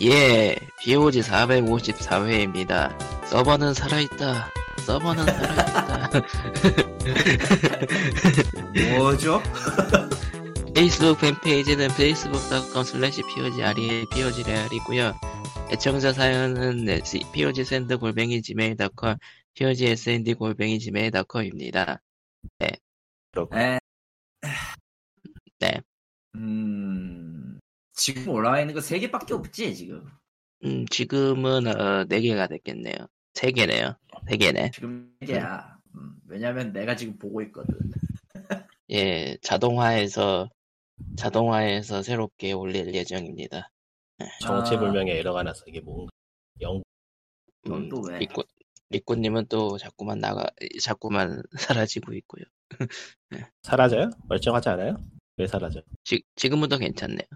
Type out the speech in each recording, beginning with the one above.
예, POG 454회입니다. 서버는 살아있다. 서버는 살아있다. 뭐죠? 페이스북 팬페이지는 facebook.com slash POGREAL, POGREAL이고요. 애청자 사연은 POG샌드 골뱅이 gmail.com, POGSND 골뱅이 gmail.com입니다. 에, 네. 음, 지금 올라와 있는 거세 개밖에 없지, 지금. 음, 지금은, 어, 4개가 됐겠네요. 3개네요. 3개네. 지금 세 개야. 음, 왜냐면 내가 지금 보고 있거든. 예, 자동화해서, 자동화해서 새롭게 올릴 예정입니다. 정체불명의 에러가 나서 이게 뭔가 영 넌또 왜? 리꾸, 리꾸님은 또 자꾸만 나가, 자꾸만 사라지고 있고요. 사라져요? 멀쩡하지 않아요? 왜 사라져? 지, 지금부터 괜찮네요.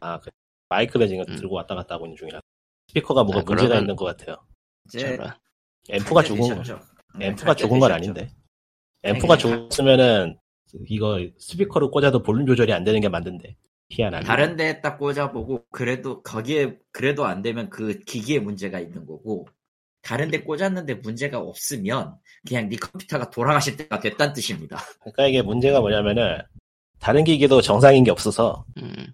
아 그, 마이크를 지금 음. 들고 왔다 갔다 하고 있는 중이라 스피커가 뭐가 아, 문제가 그러면- 있는 것 같아요. 이제. 앰프가 죽은? 네, 앰프가 죽은 건? 아닌데 앰프가 죽었으면은 이거 스피커로 꽂아도 볼륨 조절이 안 되는 게 맞는데 희한하네. 다른 데에 딱 꽂아보고, 그래도, 거기에, 그래도 안 되면 그 기기에 문제가 있는 거고, 다른 데 꽂았는데 문제가 없으면, 그냥 네 컴퓨터가 돌아가실 때가 됐다는 뜻입니다. 그러니까 이게 문제가 뭐냐면은 다른 기기도 정상인 게 없어서 음,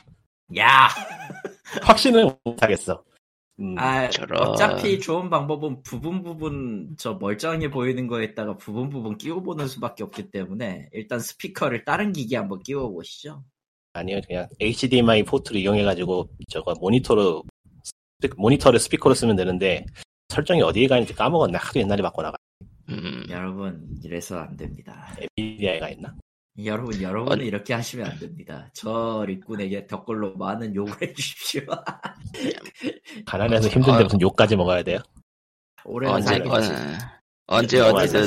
야! 확신을 못하겠어. 음, 아, 저런. 어차피 좋은 방법은 부분 부분 저 멀쩡해 보이는 거에다가 부분 부분 끼워 보는 수밖에 없기 때문에 일단 스피커를 다른 기기에 한번 끼워 보시죠. 아니요 그냥 HDMI 포트를 이용해가지고 저거 모니터로 스피- 모니터를 스피커로 쓰면 되는데 설정이 어디에 가는지 까먹었네. 하도 옛날에 바꿔 나가. 음, 여러분 이래서 안 됩니다. 엔비디아가 있나? 여러분 여러분은 아니. 이렇게 하시면 안 됩니다. 저 리꾼에게 댓글로 많은 욕을 해주십시오. 가난해서 힘든데 아. 무슨 욕까지 먹어야 돼요? 올해는 언제. 어, 언제 어디든.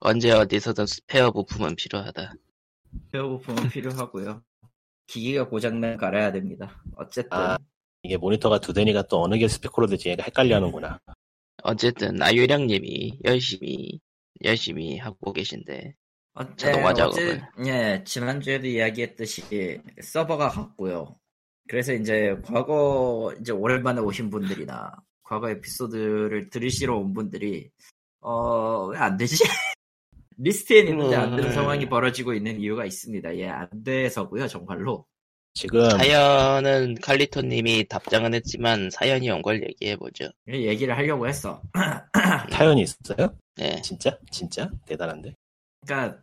언제 어디서든 스페어 부품은 필요하다. 배우부품은 필요하고요. 기기가 고장나면 갈아야 됩니다. 어쨌든 아. 이게 모니터가 두 대니까 또 어느 게 스피커로 될지 얘가 헷갈려하는구나. 어쨌든, 아유량님이 열심히, 열심히 하고 계신데, 어, 자동화 네, 작업을. 어째- 예, 지난주에도 이야기했듯이 서버가 갔고요. 그래서 이제 과거 이제 오랜만에 오신 분들이나 과거 에피소드를 들으시러 온 분들이 어 왜 안 되지? 리스트에 있는데 안 되는 음. 상황이 벌어지고 있는 이유가 있습니다. 예, 안 돼서고요, 정말로. 지금 사연은 칼리토님이 답장은 했지만, 사연이 온 걸 얘기해 보죠. 얘기를 하려고 했어. 사연이 있어요? 네. 진짜? 진짜? 대단한데? 그러니까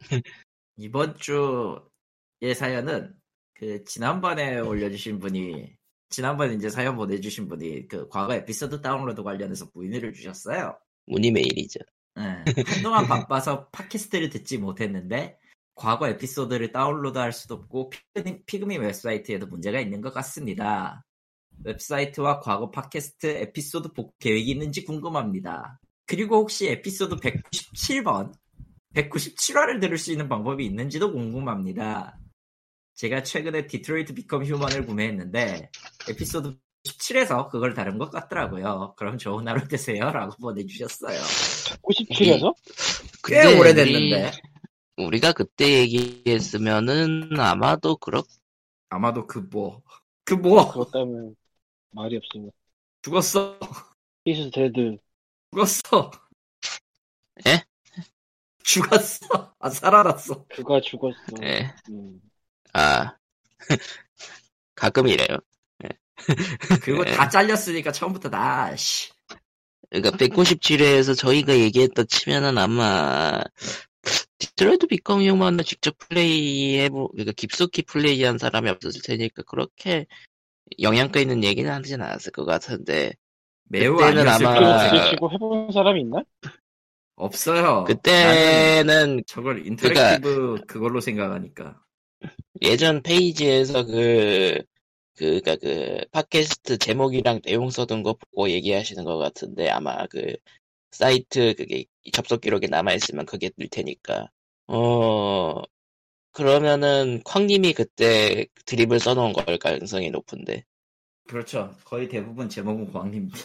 이번 주의 사연은 그 지난번에 올려주신 분이 지난번에 이제 사연 보내주신 분이 그 과거 에피소드 다운로드 관련해서 문의를 주셨어요. 문의 메일이죠. 예, 한동안 바빠서 팟캐스트를 듣지 못했는데 과거 에피소드를 다운로드할 수도 없고 피그미, 피그미 웹사이트에도 문제가 있는 것 같습니다. 웹사이트와 과거 팟캐스트 에피소드 복구 계획이 있는지 궁금합니다. 그리고 혹시 에피소드 197번, 197화를 들을 수 있는 방법이 있는지도 궁금합니다. 제가 최근에 디트로이트 비컴 휴먼을 구매했는데 에피소드 17에서 그걸 다룬 것 같더라고요. 그럼 좋은 하루 되세요. 라고 보내주셨어요. 97에서? 꽤 근데 오래됐는데. 우리, 우리 가 그때 얘기했으면은, 아마도 그렇, 아마도 그 뭐, 그 뭐, 때문에 말이 없습니다. 죽었어, he's dead. 죽었어. 에? 죽었어. 아, 살아났어. 그가 죽었어. 예. 음. 아, 가끔 이래요. 그리고 다 잘렸으니까 처음부터 나, 씨. 그러니까 197회에서 저희가 얘기했던 치면은 아마 디트로이트 비컴 휴먼을 직접 플레이해보 그러니까 깊숙이 플레이한 사람이 없었을 테니까 그렇게 영향가 있는 얘기는 하진 않았을 것 같은데 매우 그때는 아니었을 아마- 해본 사람이 있나? 없어요. 그때는 저걸 interactive 그걸로 생각하니까. 예전 페이지에서 그 그니까 그 팟캐스트 제목이랑 내용 써둔 거 보고 얘기하시는 것 같은데 아마 그 사이트 그게 접속 기록에 남아 있으면 그게 뜰 테니까 어 그러면은 쾅님이 그때 드립을 써놓은 걸 가능성이 높은데 그렇죠. 거의 대부분 제목은 광입니다.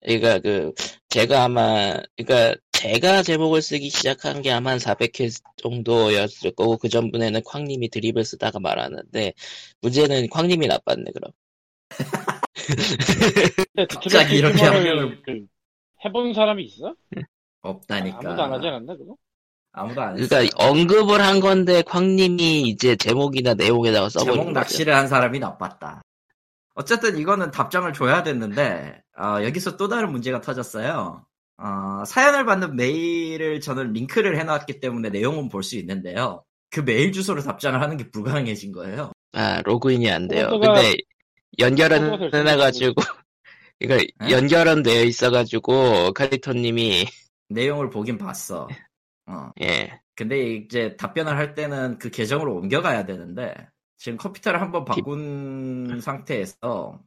그러니까 그 제가 아마 그러니까 제가 제목을 쓰기 시작한 게 아마 한 400회 정도였을 거고 그 전분에는 쾅님이 드립을 쓰다가 말았는데 문제는 쾅님이 나빴네 그럼 근데 갑자기 이렇게 하면은- 그 해본 사람이 있어? 없다니까. 아무도 안 하지 않았나 그거? 아무도 안 했어. 그러니까 언급을 한 건데 쾅님이 이제 제목이나 내용에다가 써버린 제목. 낚시를 한 사람이 나빴다. 어쨌든 이거는 답장을 줘야 됐는데 어, 여기서 또 다른 문제가 터졌어요. 어, 사연을 받는 메일을 저는 링크를 해놨기 때문에 내용은 볼 수 있는데요. 그 메일 주소로 답장을 하는 게 불가능해진 거예요. 아 로그인이 안 돼요. 근데 연결은 해놔가지고 이거 에? 연결은 되어 있어가지고 칼리토님이 내용을 보긴 봤어. 어. 예 근데 이제 답변을 할 때는 그 계정으로 옮겨가야 되는데 지금 컴퓨터를 한번 바꾼 상태에서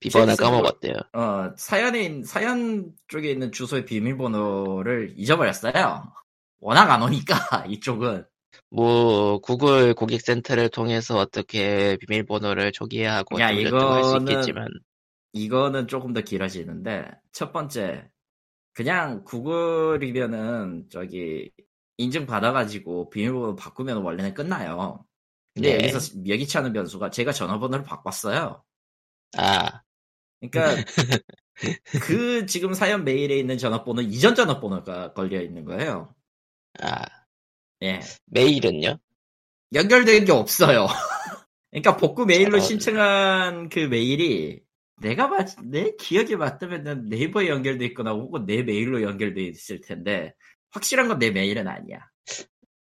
비번을 까먹었대요. 어, 사연에, 있- 사연 쪽에 있는 주소의 비밀번호를 잊어버렸어요. 워낙 안 오니까, 이쪽은. 뭐 구글 고객센터를 통해서 어떻게 비밀번호를 초기화하고 야, 할수 이거는- 있겠지만 이거는 조금 더 길어지는데, 첫 번째, 그냥 구글이면은, 저기, 인증 받아가지고 비밀번호 바꾸면 원래는 끝나요. 근데 네. 여기서 여기치 않은 변수가 제가 전화번호를 바꿨어요. 아 그러니까, 그 지금 사연 메일에 있는 전화번호, 이전 전화번호가 걸려 있는 거예요. 아, 예. 메일은요? 연결된 게 없어요. 그러니까 복구 메일로 어. 신청한 그 메일이 내가 봤, 내 기억에 맞다면 네이버에 연결돼 있거나 혹은 내 메일로 연결돼 있을 텐데 확실한 건 내 메일은 아니야.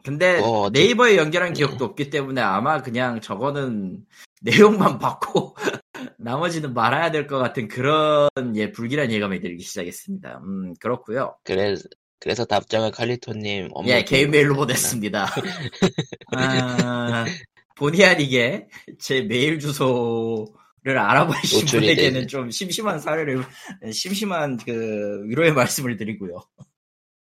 근데 뭐, 어째- 네이버에 연결한 기억도 없기 때문에 아마 그냥 저거는 내용만 받고 나머지는 말아야 될 것 같은 그런 예 불길한 예감이 들기 시작했습니다. 음 그렇고요. 그래서 그래서 답장을 칼리토님 예, 개인 메일로. 보냈습니다. 아, 본의 아니게 제 메일 주소를 알아보신 분에게는. 좀 심심한 사례를, 심심한 그 위로의 말씀을 드리고요.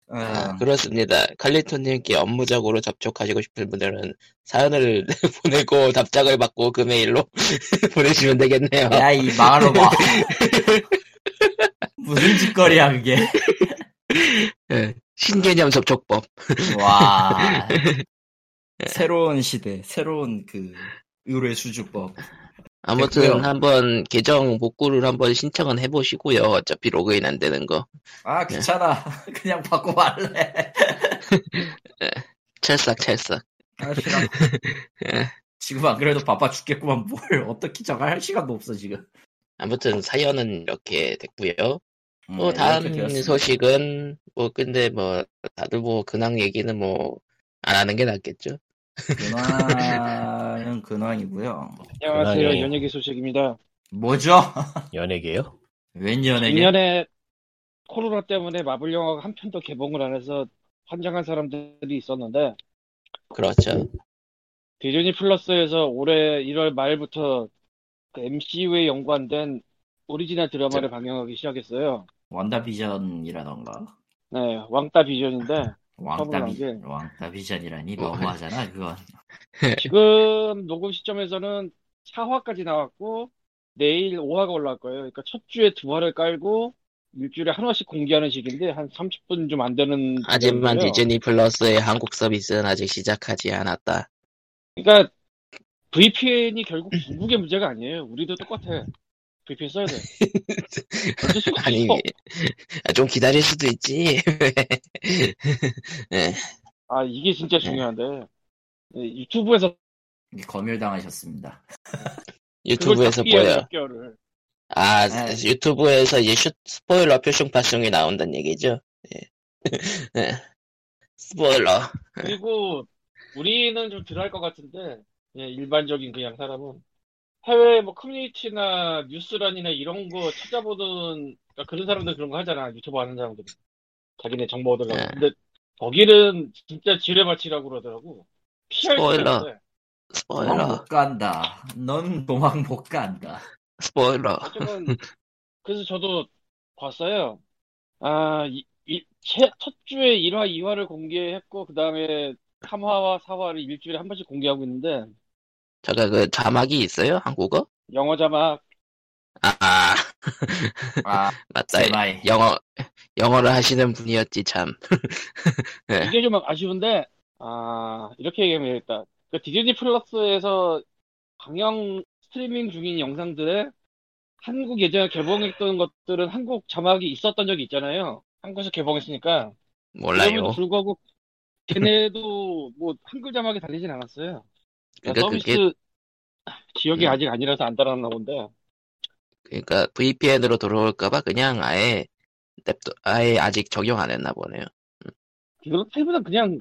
아, 아, 그렇습니다. 칼리토님께 업무적으로 접촉하시고 싶은 분들은 사연을 보내고 답장을 받고 그 메일로 보내시면 되겠네요. 야, 이 놈아. 무슨 짓거리야, 그게. 예, 신개념 접촉법. 와. 새로운 시대, 새로운 그, 의뢰 수주법. 아무튼 됐고요. 한번 계정 복구를 한번 신청은 해보시고요. 어차피 로그인 안 되는 거. 아, 귀찮아. 그냥 바꿔 말래. 찰싹 찰싹. 아. 지금 안 그래도 바빠 죽겠구만 뭘 어떻게 저거 할 시간도 없어 지금. 아무튼 사연은 이렇게 됐고요. 뭐 음, 다음 이렇게 되었습니다. 소식은 뭐 근데 뭐 다들 뭐 근황 얘기는 뭐 안 하는 게 낫겠죠. 근황은 근황이고요. 안녕하세요 연예계 소식입니다. 뭐죠? 연예계요? 웬 연예계? 작년에 코로나 때문에 마블 영화가 한 편도 개봉을 안 해서 환장한 사람들이 있었는데 그렇죠. 디즈니 플러스에서 올해 1월 말부터 그 MCU에 연관된 오리지널 드라마를 방영하기 시작했어요. 완다비전이라던가. 네, 왕따 비전인데 왕따 비, 게. 왕따 비전이라니 뭐, 너무하잖아 그건. 지금 녹음 시점에서는 4화까지 나왔고 내일 5화가 올라갈 거예요. 그러니까 첫 주에 두 화를 깔고 일주일에 한 화씩 공개하는 식인데 한 30분 좀 안 되는 하지만. 디즈니 플러스의 한국 서비스는 아직 시작하지 않았다. 그러니까 VPN이 결국 중국의 문제가 아니에요. 우리도 똑같아. VPN 써야 돼. 아니. 아, 좀 기다릴 수도 있지. 예. 아 이게 진짜 중요한데 네, 유튜브에서 검열당하셨습니다. 유튜브에서 보여. 몇 개월을. 아 네. 유튜브에서 이제 슈, 스포일러 표정 발송이 나온다는 얘기죠. 예. 예. 스포일러. 그리고 우리는 좀 덜할 것 같은데 예, 일반적인 그냥 사람은 해외 뭐 커뮤니티나 뉴스란이나 이런 거 찾아보는 그러니까 그런 사람들 그런 거 하잖아 유튜브 하는 사람들 자기네 정보 얻으려고 네. 근데 거기는 진짜 지뢰밭이라고 그러더라고 피할 스포일러. 도망 스포일러. 못 간다. 넌 도망 못 간다. 스포일러. 어쨌든 그래서 저도 봤어요 아, 이, 이, 첫, 첫 주에 1화, 2화를 공개했고 그 다음에 3화와 4화를 일주일에 한 번씩 공개하고 있는데 잠깐 그 자막이 있어요? 한국어? 영어 자막 아 아, 맞다. 제발. 영어 영어를 하시는 분이었지 참. 네. 이게 좀 아쉬운데, 아, 이렇게 얘기하면 되겠다. 그 디즈니 플러스에서 방영 스트리밍 중인 영상들에 한국 예전에 개봉했던 것들은 한국 자막이 있었던 적이 있잖아요. 한국에서 개봉했으니까. 몰라요. 그럼에도 불구하고 걔네도 뭐 한글 자막이 달리진 않았어요. 그러니까 그러니까 서비스 그게 지역이 음. 아직 아니라서 안 달아놨나 본데. 그러니까 VPN으로 들어올까봐 그냥 아예 냅둬 아예 아직 적용 안 했나 보네요. 그렇다기보다 그냥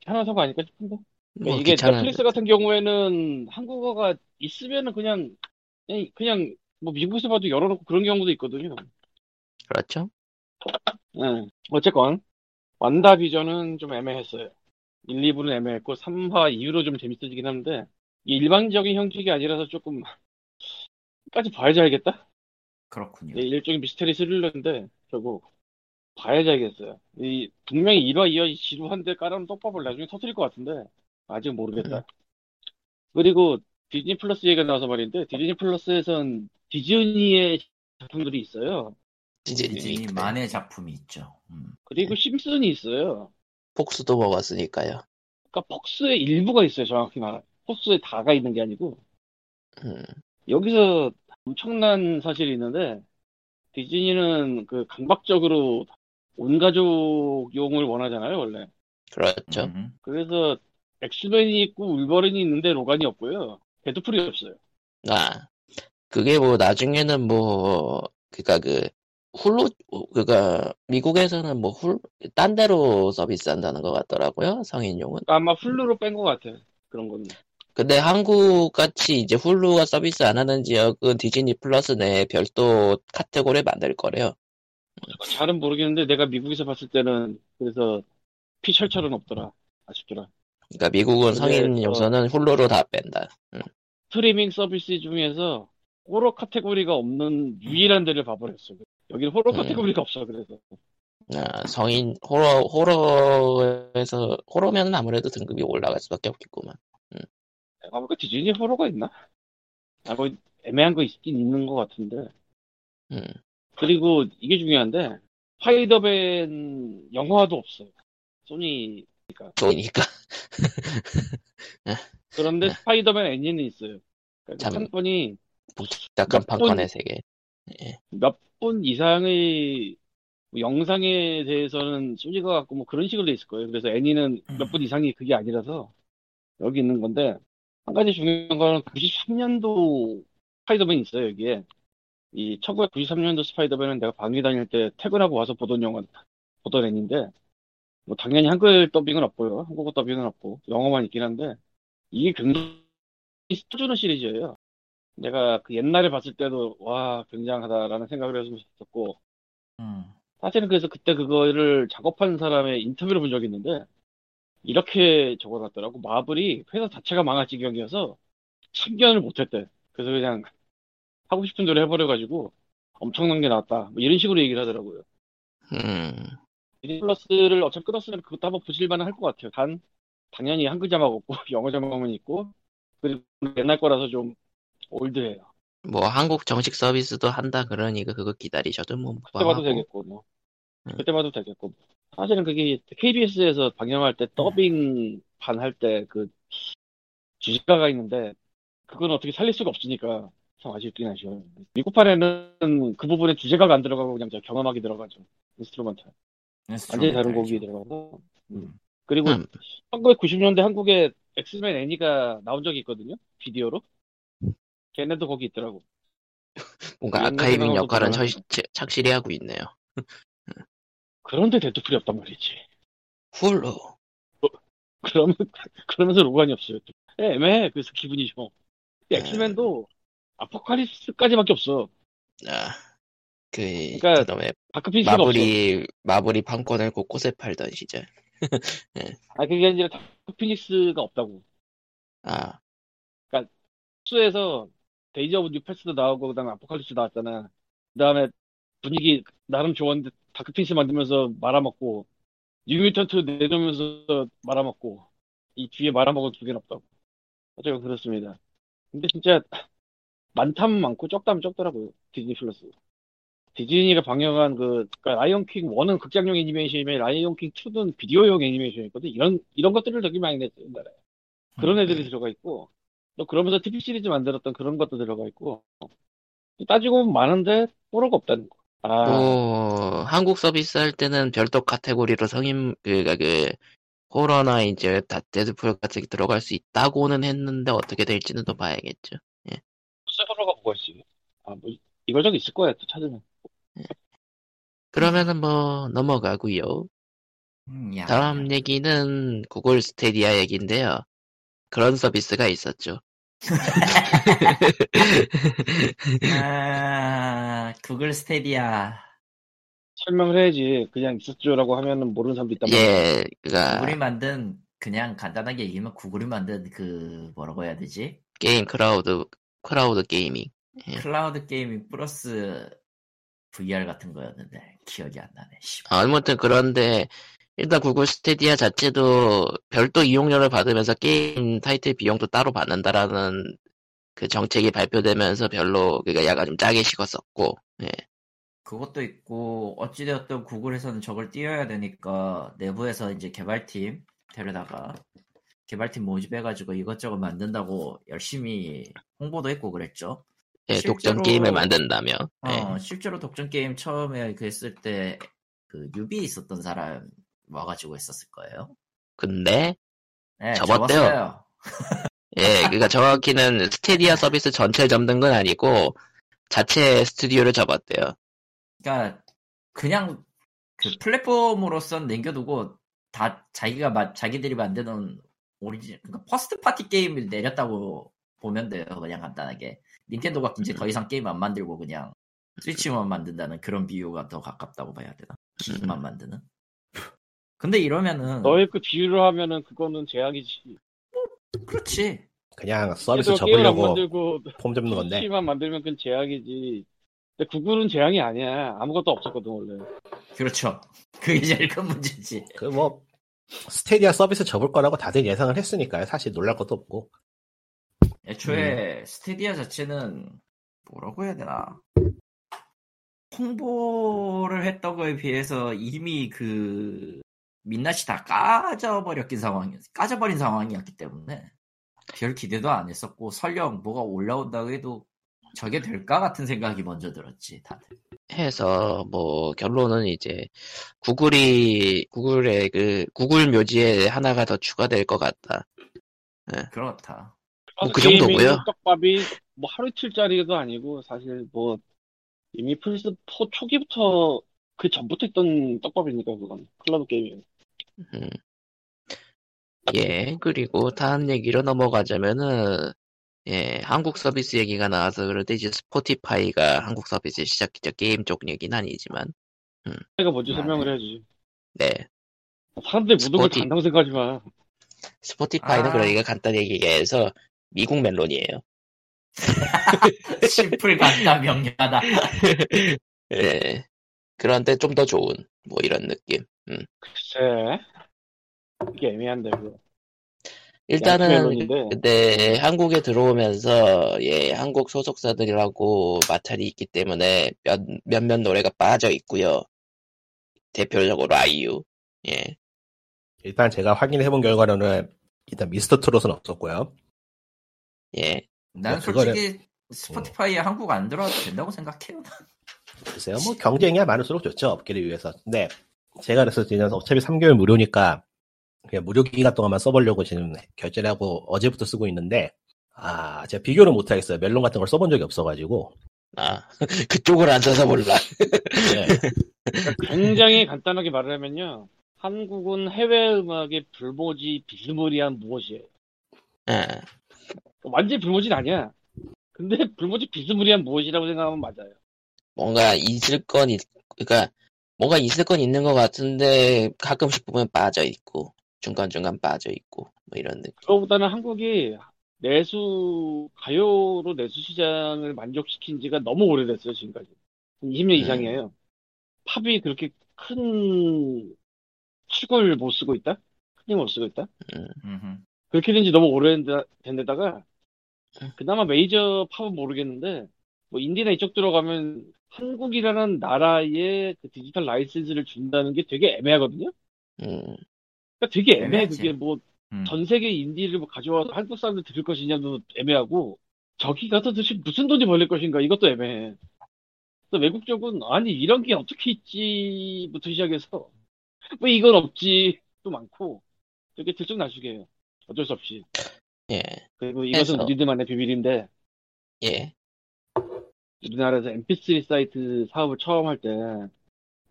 귀찮아서가 아닐까 싶은데. 뭐 이게 귀찮은 넷플릭스 같은 경우에는 한국어가 있으면은 그냥 그냥, 그냥 뭐 미국에서 봐도 열어놓고 그런 경우도 있거든요. 그렇죠. 네. 어쨌건 완다 비전은 좀 애매했어요. 1, 2부는 애매했고 3화 이후로 좀 재밌어지긴 하는데 이 일반적인 형식이 아니라서 조금 끝까지 봐야지 알겠다. 그렇군요. 네, 일종의 미스테리 스릴러인데 결국 봐야지 알겠어요. 이 분명히 1화, 2화 지루한데 깔아놓은 떡밥을 나중에 터뜨릴 것 같은데 아직 모르겠다. 그리고 디즈니 플러스 얘기가 나와서 말인데 디즈니 플러스에선 디즈니의 작품들이 있어요. 디즈니 디즈니만의 작품이 있죠. 음. 그리고 심슨이 있어요. 폭스도 먹었으니까요. 그러니까 폭스의 일부가 있어요. 정확히 말하면 폭스의 다가 있는 게 아니고 음, 여기서 엄청난 사실이 있는데 디즈니는 그 강박적으로 온 가족용을 원하잖아요, 원래. 그렇죠. 음. 그래서 엑스맨이 있고 울버린이 있는데 로간이 없고요. 데드풀이 없어요. 아 그게 뭐 나중에는 뭐 그니까 그 훌루 그니까 미국에서는 뭐 훌 딴 데로 서비스한다는 것 같더라고요 성인용은. 그러니까 아마 훌루로 뺀 것 같아. 그런 거는. 근데 한국 같이 이제 훌루가 서비스 안 하는 지역은 디즈니 플러스 내에 별도 카테고리 만들 거래요. 잘은 모르겠는데 내가 미국에서 봤을 때는 그래서 피철철은 없더라. 아쉽더라. 그러니까 미국은 성인 요소는 훌루로 다 뺀다. 음. 스트리밍 서비스 중에서 호러 카테고리가 없는 유일한 데를 봐버렸어. 여기는 호러 음. 카테고리가 없어. 그래서 아, 성인 호러 호러에서 호러면 아무래도 등급이 올라갈 수밖에 없겠구만. 내가 보니까 디즈니 호러가 있나? 아, 뭐 애매한 거 있긴 있는 것 같은데. 음. 그리고 이게 중요한데 스파이더맨 영화도 없어요. 소니 좋으니까. 그런데 네. 스파이더맨 애니는 있어요. 그러니까 참. 판권이 몇 판권의 세계. 몇 분 이상의 뭐 영상에 대해서는 소니가 갖고 뭐 그런 식으로 돼 있을 거예요. 그래서 애니는 음. 몇분 이상이 그게 아니라서 여기 있는 건데 한 가지 중요한 거는 93년도 스파이더맨이 있어요 여기에. 이 1993년도 스파이더맨은 내가 방위 다닐 때 퇴근하고 와서 보던 영화 보던 애니인데 뭐 당연히 한글 더빙은 없고요. 한국어 더빙은 없고 영어만 있긴 한데 이게 굉장히 스쳐주는 시리즈예요. 내가 그 옛날에 봤을 때도 와 굉장하다라는 생각을 했었고 음. 사실은 그래서 그때 그거를 작업한 사람의 인터뷰를 본 적이 있는데 이렇게 적어놨더라고. 마블이 회사 자체가 망할 지경이어서 참견을 못했대. 그래서 그냥 하고 싶은 대로 해버려가지고 엄청난 게 나왔다. 뭐 이런 식으로 얘기를 하더라고요. 음. 플러스를 어차피 끊었으면 그것도 한번 보실만은 할것 같아요. 단 당연히 한글 자막 없고 영어 자막만 있고 그리고 옛날 거라서 좀 올드해요. 뭐 한국 정식 서비스도 한다 그러니까 그거 기다리셔도 뭐 그때 봐도. 되겠고 뭐. 음. 그때 봐도 되겠고. 사실은 그게 KBS에서 방영할 때 더빙 판 할 때 그 주식가가 있는데 그건 어떻게 살릴 수가 없으니까 참 아쉽긴 하죠 미국판에는 그 부분에 주제가가 안 들어가고 그냥 저 경음악이 들어가죠. instrument. 완전히 다른 곡이 들어가고. 음. 그리고 음. 1990년대 한국에 엑스맨 애니가 나온 적이 있거든요. 비디오로 걔네도 거기 있더라고 뭔가 옛날 archiving 역할은 처- 착실히 하고 있네요. 그런데 데드풀이 없단 말이지 훌루. 그러면, 그러면서 로건이 없어요. 또. 애매해. 그래서 기분이 좀. 엑스맨도 아포칼립스까지밖에 없어. 아, 그, 그러니까 그놈의 다크피닉스가 없어. 마블이, 마블이 판권을 곳곳에 팔던 시절. 아, 그게 아니라 다크피닉스가 없다고. 아, 수에서 데이즈 오브 퓨처 패스트도 나오고, 그 다음에 아포칼립스 나왔잖아. 그 다음에 분위기 나름 좋았는데 다크피닉스 만들면서 말아먹고, 뉴뮤턴트 내놓으면서 말아먹고, 이 뒤에 말아먹은 두 개는 없다고. 어쨌든 그렇습니다. 근데 진짜 많다면 많고 적다면 적더라고요. 디즈니 플러스. 디즈니가 방영한 그, 그러니까 라이온 킹 1은 극장용 애니메이션이면 라이온 킹 2는 비디오용 애니메이션이거든. 이런, 이런 것들을 되게 많이 냈어요, 옛날에. 그런 애들이 들어가 있고, 또 그러면서 TV 시리즈 만들었던 그런 것도 들어가 있고, 따지고 보면 많은데 호러가 없다는 거. 아, 뭐 한국 서비스 할 때는 별도 카테고리로 성인 그가 그 호러나 이제 다 데드풀 같은 게 들어갈 수 있다고는 했는데 어떻게 될지는 또 봐야겠죠. 호러가 뭐가 있지? 아, 뭐 이거저거 있을 거야 또 찾으면. 그러면은 뭐 넘어가고요. 음, 야, 다음 얘기는 구글 스테디아 얘기인데요. 그런 서비스가 있었죠. 아, 구글 스테디아. 설명을 해야지. 그냥 있었죠라고 하면은 모르는 사람도 있단 말이야. 예, 그가 구글이 만든 그냥 간단하게 얘기하면 구글이 만든 그 뭐라고 해야 되지? 게임 cloud cloud gaming. 예. cloud gaming 플러스 VR 같은 거였는데 기억이 안 나네. 씨. 아, 아무튼 그런데 일단 구글 스테디아 자체도 별도 이용료를 받으면서 게임 타이틀 비용도 따로 받는다라는 그 정책이 발표되면서 별로 그니까 약간 좀 짜게 식었었고 예. 그것도 있고 어찌되었든 구글에서는 저걸 띄워야 되니까 내부에서 이제 개발팀 데려다가 개발팀 모집해가지고 이것저것 만든다고 열심히 홍보도 했고 그랬죠. 예, 실제로- 독점 게임을 만든다며 예. 어, 실제로 독점 게임 처음에 그 했을 때그 유비 있었던 사람 와가지고 했었을 거예요. 근데 네, 접었대요. 예, 그니까 정확히는 스타디아 서비스 전체를 접는 건 아니고 자체 스튜디오를 접었대요. 그러니까 그냥 그 플랫폼으로선 남겨두고 다 자기가 마- 자기들이 만드는 origin 그러니까 first party 게임을 내렸다고 보면 돼요. 그냥 간단하게 닌텐도가 이제 더 이상 게임 안 만들고 그냥 스위치만 만든다는 그런 비유가 더 가깝다고 봐야 되나? 기기만 만드는. 근데 이러면은 너의 그 비유를 하면은 그거는 제약이지. 그렇지. 그냥 서비스 그래서 게임을 안 접으려고 만들고 폼 잡는 건데 PC만 만들면 그건 제약이지. 근데 구글은 제약이 아니야. 아무것도 없었거든 원래. 그렇죠. 그게 제일 큰 문제지. 그 뭐 스테디아 서비스 접을 거라고 다들 예상을 했으니까요. 사실 놀랄 것도 없고 애초에 스테디아 자체는 뭐라고 해야 되나 홍보를 했던 거에 비해서 이미 그 민낯이 다 까져버렸긴 상황이 까져버린 상황이었기 때문에 별 기대도 안 했었고 설령 뭐가 올라온다고 해도 저게 될까 같은 생각이 먼저 들었지 다들 해서 뭐 결론은 이제 구글이 구글의 그 구글 묘지에 하나가 더 추가될 것 같다. 그렇다 뭐그 게이밍 정도고요. 떡밥이 뭐 하루 이틀짜리도 아니고 사실 뭐 이미 플스 4 초기부터 그 전부터 있던 떡밥이니까 그건 cloud gaming. 음. 예, 그리고 다음 얘기로 넘어가자면은, 예, 한국 서비스 얘기가 나와서 그런데 이제 스포티파이가 한국 서비스 시작했죠. 게임 쪽 얘기는 아니지만, 내가 먼저 아, 설명을 네. 해야지. 네. 사람들이 걸 스포티- 간다고 생각하지 마. 스포티파이는 아. 그러니까 간단히 얘기해서 미국 멜론이에요. 심플 간다 명료하다 예. 그런데 좀 더 좋은, 뭐 이런 느낌. 글쎄. 이게 애매한데 그거. 일단은. 근데 한국에 들어오면서, 예, 한국 소속사들이라고 마찰이 있기 때문에 몇, 몇몇 노래가 빠져 있고요. 대표적으로 아이유. 예. 일단 제가 확인해 본 결과로는 일단 미스터 트롯은 없었고요. 예. 난 솔직히 스포티파이에 한국 안 들어와도 된다고 생각해요 글쎄요, 뭐 경쟁이 많을수록 좋죠 업계를 위해서. 근데 제가 그래서 지금 어차피 3개월 무료니까 그냥 무료 기간 동안만 써보려고 지금 결제를 하고 어제부터 쓰고 있는데 아 제가 비교를 못 하겠어요. 멜론 같은 걸 써본 적이 없어가지고. 아, 그쪽을 안 써서 몰라. 네. 굉장히 간단하게 말을 하면요. 한국은 해외 음악의 불모지 비스무리한 무엇이에요. 예. 완전히 불모지는 아니야. 근데 불모지 비스무리한 무엇이라고 생각하면 맞아요. 뭔가 있을 건, 있, 그니까, 뭔가 있을 건 있는 것 같은데, 가끔씩 보면 빠져 있고, 중간중간 빠져 있고, 뭐 이런 느낌. 그거보다는 한국이 내수, 가요로 내수 시장을 만족시킨 지가 너무 오래됐어요, 지금까지. 20년 이상이에요. 팝이 그렇게 큰 축을 못 쓰고 있다? 큰 힘을 못 쓰고 있다? 음흠. 그렇게 된 지 너무 오래된 데다가, 그나마 메이저 팝은 모르겠는데, 뭐 인디나 이쪽 들어가면 한국이라는 나라에 그 디지털 라이센스를 준다는 게 되게 애매하거든요? 음, 그러니까 되게 애매해. 애매하지. 그게 뭐, 음. 전 세계 인디를 뭐 가져와서 한국 사람들 들을 것이냐도 애매하고, 저기 가서 도대체 무슨 돈이 벌릴 것인가 이것도 애매해. 또 외국 쪽은 아니 이런 게 어떻게 있지부터 시작해서 왜 이건 없지 또 많고 되게 들쭉날쭉해요. 어쩔 수 없이. 예, 그리고 이것은 해서. 우리들만의 비밀인데 예, 우리나라에서 MP3 사이트 사업을 처음 할 때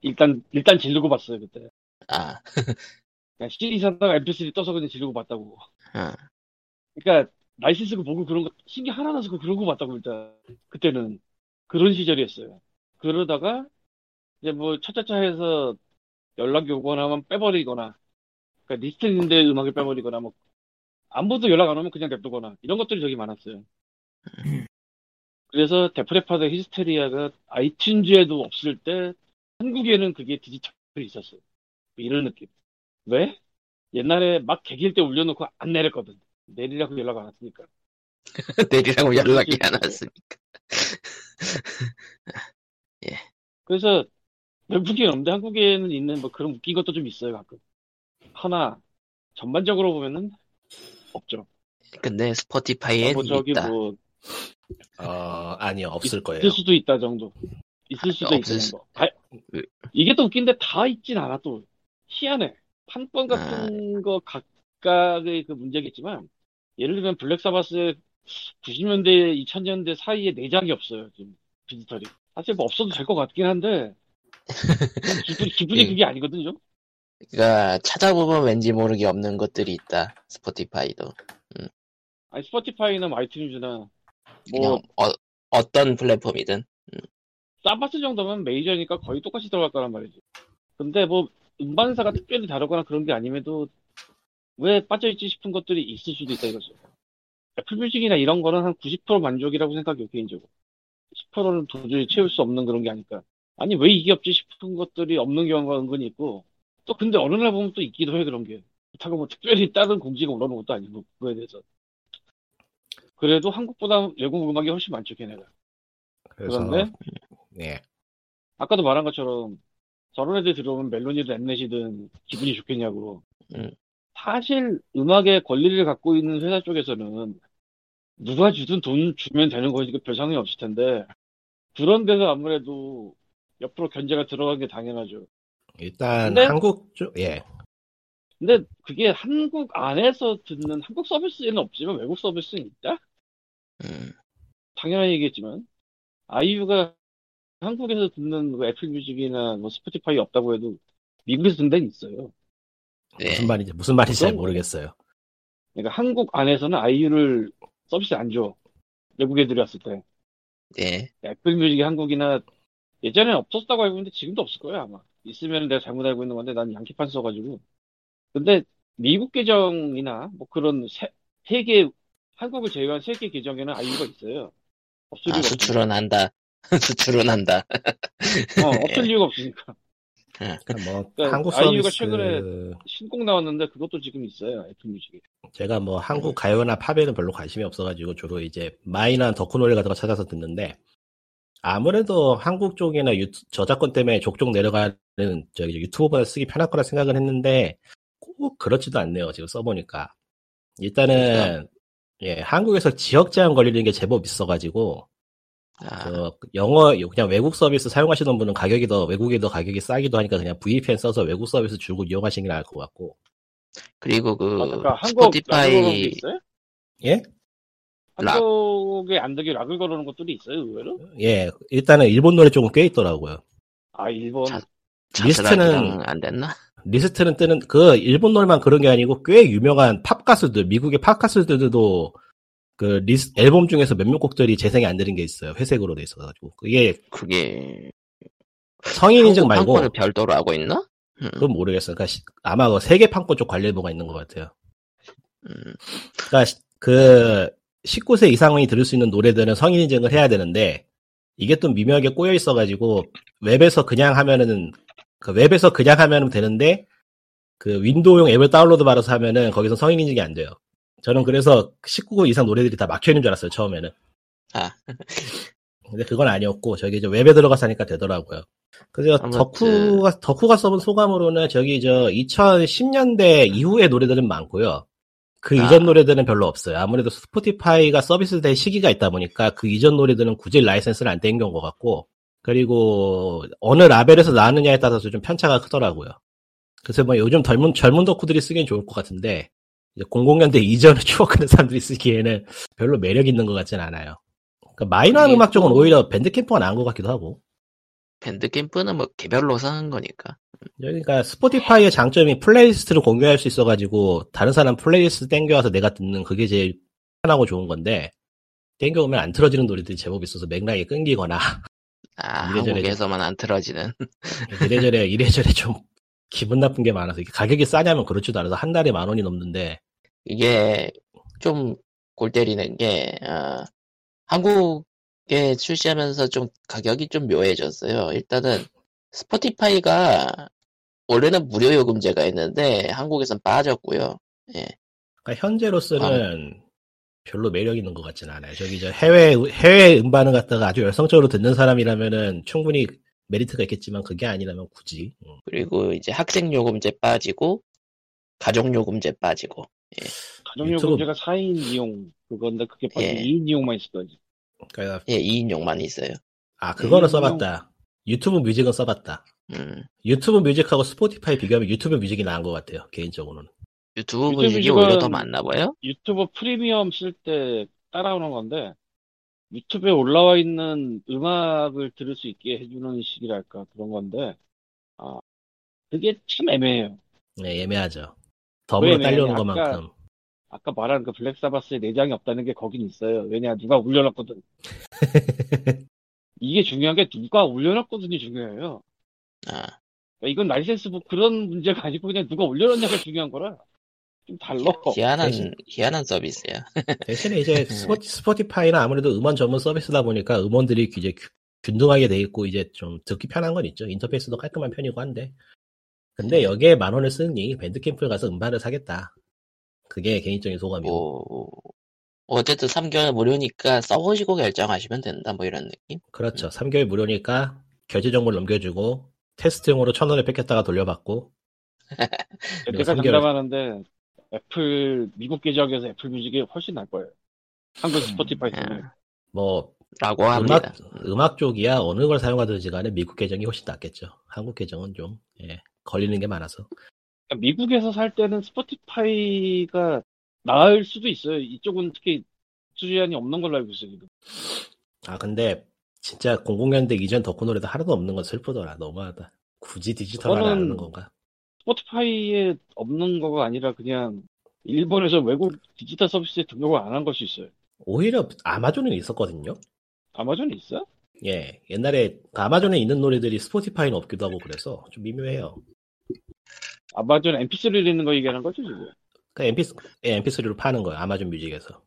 일단 일단 지르고 봤어요 그때. 아, 그냥 CD 사다가 MP3 떠서 그냥 지르고 봤다고. 어, 그러니까 라이센스고 보고 그런 거 신기 하나 나서 그런 거 봤다고 일단 그때는 그런 시절이었어요. 그러다가 이제 뭐 차차차 해서 연락이 오거나 하면 빼버리거나 그러니까 리스트 있는데 음악을 빼버리거나 뭐 아무도 연락 안 오면 그냥 냅두거나 이런 것들이 되게 많았어요. 그래서 데프레파드 히스테리아가 아이튠즈에도 없을 때 한국에는 그게 디지털이 있었어요. 뭐 이런 느낌. 왜? 옛날에 막 개길 때 올려놓고 안 내렸거든. 내리라고 연락 안 왔으니까. 내리라고 연락이. 안 왔으니까. 그래서 외국에 없는데 한국에는 있는 뭐 그런 웃긴 것도 좀 있어요 가끔. 하나 전반적으로 보면은 없죠. 근데 스포티파이에 뭐 저기 있다. 뭐 어, 아니요, 없을 거예요. 있을 수도 있다 정도. 있을 수도 없을 있다는 수- 거. 다- 왜- 이게 또 웃긴데 다 있진 않아 또 희한해. 판권 같은 거 각각의 그 문제겠지만 예를 들면 블랙 사바스의 90년대 2000년대 사이에 내장이 없어요 지금 디지털이. 사실 뭐 없어도 될 것 같긴 한데 기분, 기분이 예. 그게 아니거든요. 그러니까 찾아보면 왠지 모르게 없는 것들이 있다. 스포티파이도. 아니 스포티파이나 아이튠즈나 그냥 뭐 어, 어떤 플랫폼이든. 사바스 정도면 메이저니까 거의 똑같이 들어갈 거란 말이지. 근데 뭐 음반사가 특별히 다르거나 그런 게 아님에도 왜 빠져있지 싶은 것들이 있을 수도 있다 이거죠. 애플뮤직이나 이런 거는 한 90% 만족이라고 생각해요 개인적으로. 10%는 도저히 채울 수 없는 그런 게 아닐까. 아니 왜 이게 없지 싶은 것들이 없는 경우가 은근히 있고 또 근데 어느 날 보면 또 있기도 해 그런 게. 그렇다고 뭐 특별히 다른 공지가 올라오는 것도 아니고 그거에 대해서. 그래도 한국보다 외국 음악이 훨씬 많죠 걔네가. 그래서, 그런데 예. 아까도 말한 것처럼 저런 애들 들어오면 멜론이든 엠넷이든 기분이 좋겠냐고. 음. 사실 음악의 권리를 갖고 있는 회사 쪽에서는 누가 주든 돈 주면 되는 거니까 별 상관이 없을 텐데 그런 데서 아무래도 옆으로 견제가 들어간 게 당연하죠. 일단, 근데- 한국 쪽, 예. 근데 그게 한국 안에서 듣는 한국 서비스에는 없지만 외국 서비스는 있다? 음, 당연한 얘기겠지만 아이유가 한국에서 듣는 그 애플 뮤직이나 뭐 스포티파이 없다고 해도 미국에서 듣는 데는 있어요. 네. 무슨 말인지, 무슨 말인지 잘? 모르겠어요. 그러니까 한국 안에서는 아이유를 서비스 안 줘. 외국 애들이 왔을 때. 네. 애플 뮤직이 한국이나 예전에는 없었다고 알고 있는데 지금도 없을 거예요, 아마. 있으면 내가 잘못 알고 있는 건데 난 양키판 써가지고. 근데 미국 계정이나 뭐 그런 세, 세계, 한국을 제외한 세계 계정에는 아이유가 있어요. 없을 아, 이유가 수출은 한다. 수출은 한다. 없으니까. 어, 없을 이유가 없으니까. 뭐, 그러니까 한국 아이유가 서비스, 최근에 신곡 나왔는데 그것도 지금 있어요, 애플 뮤직에. 제가 뭐 한국 가요나 팝에는 별로 관심이 없어가지고 주로 이제 마이너 덕후 노래 같은 거 찾아서 듣는데 아무래도 한국 쪽이나 유- 저작권 때문에 족족 내려가는 저기 유튜브보다 쓰기 편할 거라 생각을 했는데 꼭 그렇지도 않네요. 지금 써보니까 일단은 예 한국에서 지역 제한 걸리는 게 제법 있어가지고 아, 저 영어 그냥 외국 서비스 사용하시는 분은 가격이 더 외국에 더 가격이 싸기도 하니까 그냥 VPN 써서 외국 서비스 뚫고 이용하시는 게 나을 것 같고 그리고 그 아, 그러니까 한국 스포티파이 있어요? 예 lock. 한국에 안 되게 lock을 걸어놓은 것들이 있어요, 의외로? 예, 일단은 일본 노래 쪽은 꽤 있더라고요. 아, 일본. 자- 리스트는- 안 됐나? 리스트는 뜨는 그 일본 노래만 그런 게 아니고 꽤 유명한 팝 가수들, 미국의 팝 가수들도 그 리스 앨범 중에서 몇몇 곡들이 재생이 안 되는 게 있어요. 회색으로 돼 있어가지고 그게 그게 성인 인증 말고 판권을 별도로 하고 있나? 음, 그건 모르겠어요. 그러니까 시- 아마 그 세계 판권 쪽 관리부가 있는 것 같아요. 음, 그러니까 시- 그 19세 이상이 들을 수 있는 노래들은 성인 인증을 해야 되는데 이게 또 미묘하게 꼬여 있어가지고 웹에서 그냥 하면은 그 웹에서 그냥 하면 되는데 그 윈도우용 앱을 다운로드 받아서 하면은 거기서 성인 인증이 안 돼요. 저는 그래서 19세 이상 노래들이 다 막혀 있는 줄 알았어요 처음에는. 아, 근데 그건 아니었고 저기 이제 웹에 들어가서 하니까 되더라고요. 그래서 아무튼- 덕후가 덕후가 써본 소감으로는 저기 저 2010년대 이후의 노래들은 많고요. 그 아. 이전 노래들은 별로 없어요. 아무래도 스포티파이가 서비스 될 시기가 있다 보니까 그 이전 노래들은 굳이 라이센스를 안 땡겨온 것 같고, 그리고 어느 라벨에서 나왔느냐에 따라서 좀 편차가 크더라고요. 그래서 뭐 요즘 젊은, 젊은 덕후들이 쓰기엔 좋을 것 같은데, 이제 00년대 이전을 추억하는 사람들이 쓰기에는 별로 매력 있는 것 같진 않아요. 그러니까 마이너한 음악 쪽은 또- 오히려 밴드캠프가 나은 것 같기도 하고. 밴드캠프는 뭐 개별로 사는 거니까. 그러니까 스포티파이의 장점이 playlist를 공유할 수 있어가지고 다른 사람 플레이리스트 땡겨와서 내가 듣는 그게 제일 편하고 좋은 건데 땡겨오면 안 틀어지는 노래들이 제법 있어서 맥락이 끊기거나 아, 이래저래 한국에서만 안 틀어지는. 이래저래 이래저래 좀 기분 나쁜 게 많아서 가격이 싸냐면 그렇지도 않아서 한 달에 만 원이 넘는데 이게 좀 골 때리는 게, 어, 한국에 출시하면서 좀 가격이 좀 묘해졌어요. 일단은 스포티파이가 원래는 무료 요금제가 있는데 한국에선 빠졌고요. 그러니까 현재로서는 별로 매력 있는 것 같지는 않아요. 저기 저 해외 해외 음반을 갖다가 아주 열성적으로 듣는 사람이라면은 충분히 메리트가 있겠지만 그게 아니라면 굳이 음. 그리고 이제 학생 요금제 빠지고 가족 요금제 빠지고 가정요금제가 4인 이용 그건데 그게 바로 예. 2인 이용만 있을 거지. 그러니까 예, 2인 용만 있어요. 아 그거는 음, 써봤다. 유튜브 뮤직은 써봤다. 음, 유튜브 뮤직하고 스포티파이 비교하면 유튜브 뮤직이 나은 것 같아요. 개인적으로는. 유튜브 뮤직은- 오히려 더 많나 봐요. 유튜브 프리미엄 쓸 때 따라오는 건데 유튜브에 올라와 있는 음악을 들을 수 있게 해주는 식이랄까 그런 건데 아 그게 참 애매해요. 네, 애매하죠. 딸려오는 애매하냐? 것만큼. 아까 말한 그 블랙 사바스의 내장이 없다는 게 거긴 있어요. 왜냐 누가 올려놨거든. 이게 중요한 게 누가 올려놨거든이 중요해요. 아, 그러니까 이건 라이센스 뭐 그런 문제가 아니고 그냥 누가 올려놨냐가 중요한 거라 좀 달라. 희한한, 대신- 희한한 서비스야. 대신에 이제 스포, 스포티파이는 아무래도 음원 전문 서비스다 보니까 음원들이 이제 균- 균등하게 돼 있고 이제 좀 듣기 편한 건 있죠. 인터페이스도 깔끔한 편이고 한데. 근데 여기에 만 원을 쓰니 밴드캠프에 가서 음반을 사겠다. 그게 개인적인 소감이고. 뭐, 어쨌든 3개월 무료니까 써보시고 결정하시면 된다, 뭐 이런 느낌? 그렇죠. 3개월 무료니까 결제 정보를 넘겨주고 테스트용으로 천 원을 뺏겼다가 돌려받고 내가 삼 개월. 장담하는데 애플 미국 계정에서 애플 뮤직이 훨씬 날 거예요. 한국 스포티파이. 아, 뭐 라고 합니다. 음악 음악 쪽이야 어느 걸 사용하든지 간에 미국 계정이 훨씬 낫겠죠. 한국 계정은 좀 예, 걸리는 게 많아서. 그러니까 미국에서 살 때는 스포티파이가 나을 수도 있어요. 이쪽은 특히 수지안이 없는 걸로 알고 있어요. 지금. 아 근데 진짜 00년대 이전 덕후 노래도 하나도 없는 건 슬프더라. 너무하다. 굳이 디지털 하나 그거는- 하는 건가? 스포티파이에 없는 거가 아니라 그냥 일본에서 외국 디지털 서비스에 등록을 안한걸수 있어요. 오히려 아마존에 있었거든요. 아마존에 있어? 예, 옛날에 그 아마존에 있는 노래들이 스포티파이는 없기도 하고 그래서 좀 미묘해요. 아마존 MP3를 있는 거 얘기하는 거죠 지금? 그 MP, 예, MP3로 파는 거예요. 아마존 뮤직에서.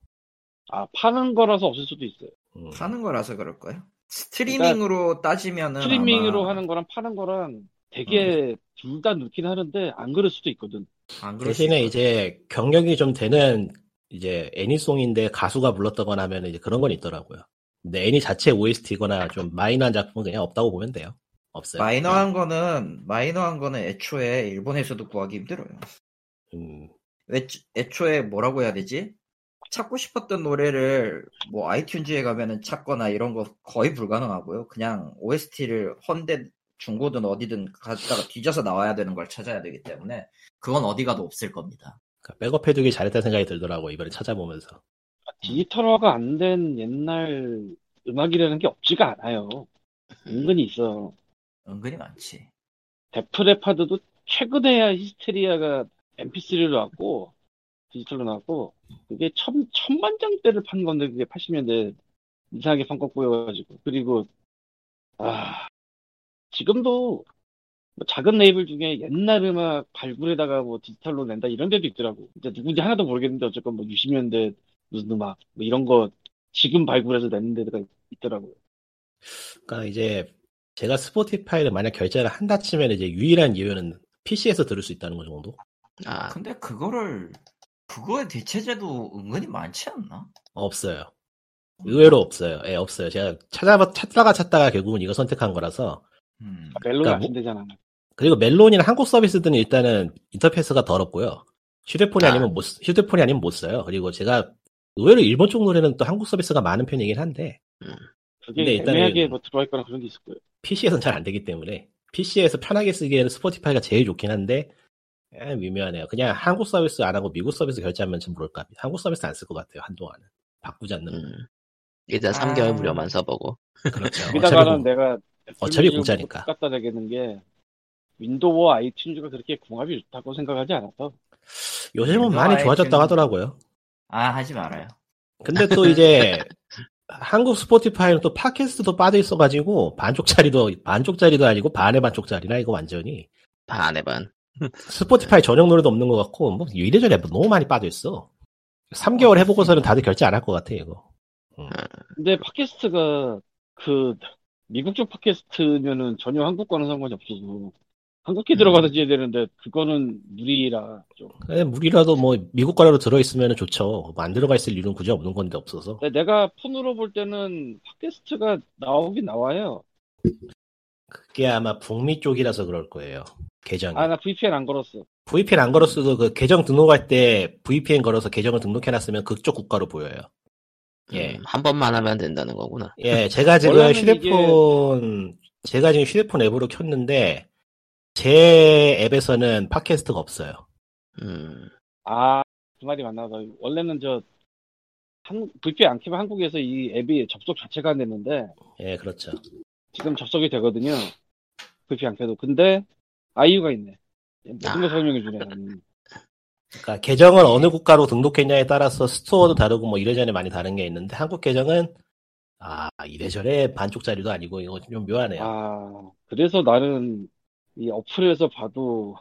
아 파는 거라서 없을 수도 있어요. 음. 파는 거라서 그럴 거예요. 스트리밍으로 따지면은 스트리밍으로 아마 하는 거랑 파는 거랑 되게 둘다 넣긴 하는데 안 그럴 수도 있거든. 안 그럴 수 대신에 있거든. 이제 경력이 좀 되는 이제 애니송인데 가수가 불렀다거나 하면 이제 그런 건 있더라고요. 근데 애니 자체 OST거나 좀 마이너한 작품은 그냥 없다고 보면 돼요. 없어요. 마이너한 거는 마이너한 거는 애초에 일본에서도 구하기 힘들어요. 음, 애, 애초 에 뭐라고 해야 되지? 찾고 싶었던 노래를 뭐 아이튠즈에 가면은 찾거나 이런 거 거의 불가능하고요. 그냥 OST를 헌데 중고든 어디든 가다가 뒤져서 나와야 되는 걸 찾아야 되기 때문에 그건 어디 가도 없을 겁니다. 그러니까 백업해두기 잘했다는 생각이 들더라고 이번에 찾아보면서. 디지털화가 안 된 옛날 음악이라는 게 없지가 않아요. 은근히 있어. 은근히 많지. 데프레파드도 최근에야 히스테리아가 MP3로 나왔고 디지털로 나왔고 그게 천, 천만 장대를 판 건데 그게 80년대 이상하게 판것 보여가지고 그리고 아 지금도 뭐 작은 레이블 중에 옛날 음악 발굴에다가 뭐 디지털로 낸다 이런 데도 있더라고. 이제 누군지 하나도 모르겠는데 어쨌건 뭐 60년대 무슨 음악 뭐 이런 거 지금 발굴해서 내는 데가 있더라고요. 그러니까 이제 제가 스포티파이를 만약 결제를 한다 치면 이제 유일한 이유는 PC에서 들을 수 있다는 거 정도? 아, 근데 그거를 그거의 대체제도 은근히 많지 않나? 없어요. 의외로 없어요. 예, 없어요. 제가 찾아봐, 찾다가 찾다가 결국은 이거 선택한 거라서. 음. 멜론이 그러니까 안 뭐- 쓴대잖아. 그리고 멜론이나 한국 서비스들은 일단은 인터페이스가 더럽고요. 휴대폰이 아. 아. 니면못 휴대폰이 아니면 못 써요. 그리고 제가 의외로 일본 쪽 노래는 또 한국 서비스가 많은 편이긴 한데 그게 근데 일단은- 애매하게 뭐 들어와 있거나 그런 게 있을 거예요. PC에서는 잘 안 되기 때문에 PC에서 편하게 쓰기에는 스포티파이가 제일 좋긴 한데 에, 미묘하네요. 그냥 한국 서비스 안 하고 미국 서비스 결제하면 좀 모를까 합니다. 한국 서비스 안 쓸 것 같아요. 한동안은 바꾸지 않는. 음. 일단 3개월 아. 무료만 써보고. 그렇죠. 여기다가는 어차피 내가 어차피 애플 공짜니까. 갖다 대겠는 게 윈도우와 아이튠즈가 그렇게 궁합이 좋다고 생각하지 않아서 요즘은 윈도우 많이 좋아졌다고 아이튠. 하더라고요. 아 하지 말아요. 근데 또 이제 한국 스포티파이는 또 팟캐스트도 빠져 있어가지고 반쪽짜리도 반쪽짜리도 아니고 반의 반쪽짜리나 이거 완전히 반에 반. 스포티파이 전용 노래도 없는 것 같고 뭐 이래저래 너무 많이 빠져 있어. 3개월 해보고서는 다들 결제 안 할 것 같아 이거. 근데 팟캐스트가 그 미국 쪽 팟캐스트면은 전혀 한국과는 상관이 없어서 한국에 들어가서 해야 되는데 그거는 무리라 좀. 그래, 물이라도 뭐 미국 거라도 들어있으면 좋죠. 뭐 안 들어가 있을 이유는 굳이 없는 건데 없어서. 근데 내가 폰으로 볼 때는 팟캐스트가 나오긴 나와요. 그게 아마 북미 쪽이라서 그럴 거예요. 계정이. 아나 VPN 안 걸었어. VPN 안 걸었어도 그 계정 등록할 때 VPN 걸어서 계정을 등록해놨으면 그쪽 국가로 보여요. 예. 음, 한 번만 하면 된다는 거구나. 예, 제가 지금 휴대폰, 제가 지금 휴대폰 앱으로 켰는데, 제 앱에서는 팟캐스트가 없어요. 음, 아, 그 말이 맞나 봐. 원래는 저, 한, VPN 안 켜면 한국에서 이 앱이 접속 자체가 안 됐는데, 예, 그렇죠. 지금 접속이 되거든요. VPN 안 켜도. 근데, 아이유가 있네. 모든 걸 아. 설명해 주네. 음. 그러니까 계정을 어느 국가로 등록했냐에 따라서 스토어도 다르고 뭐 이래저래 많이 다른 게 있는데, 한국 계정은, 아, 이래저래 반쪽짜리도 아니고, 이거 좀 묘하네요. 아, 그래서 나는 이 어플에서 봐도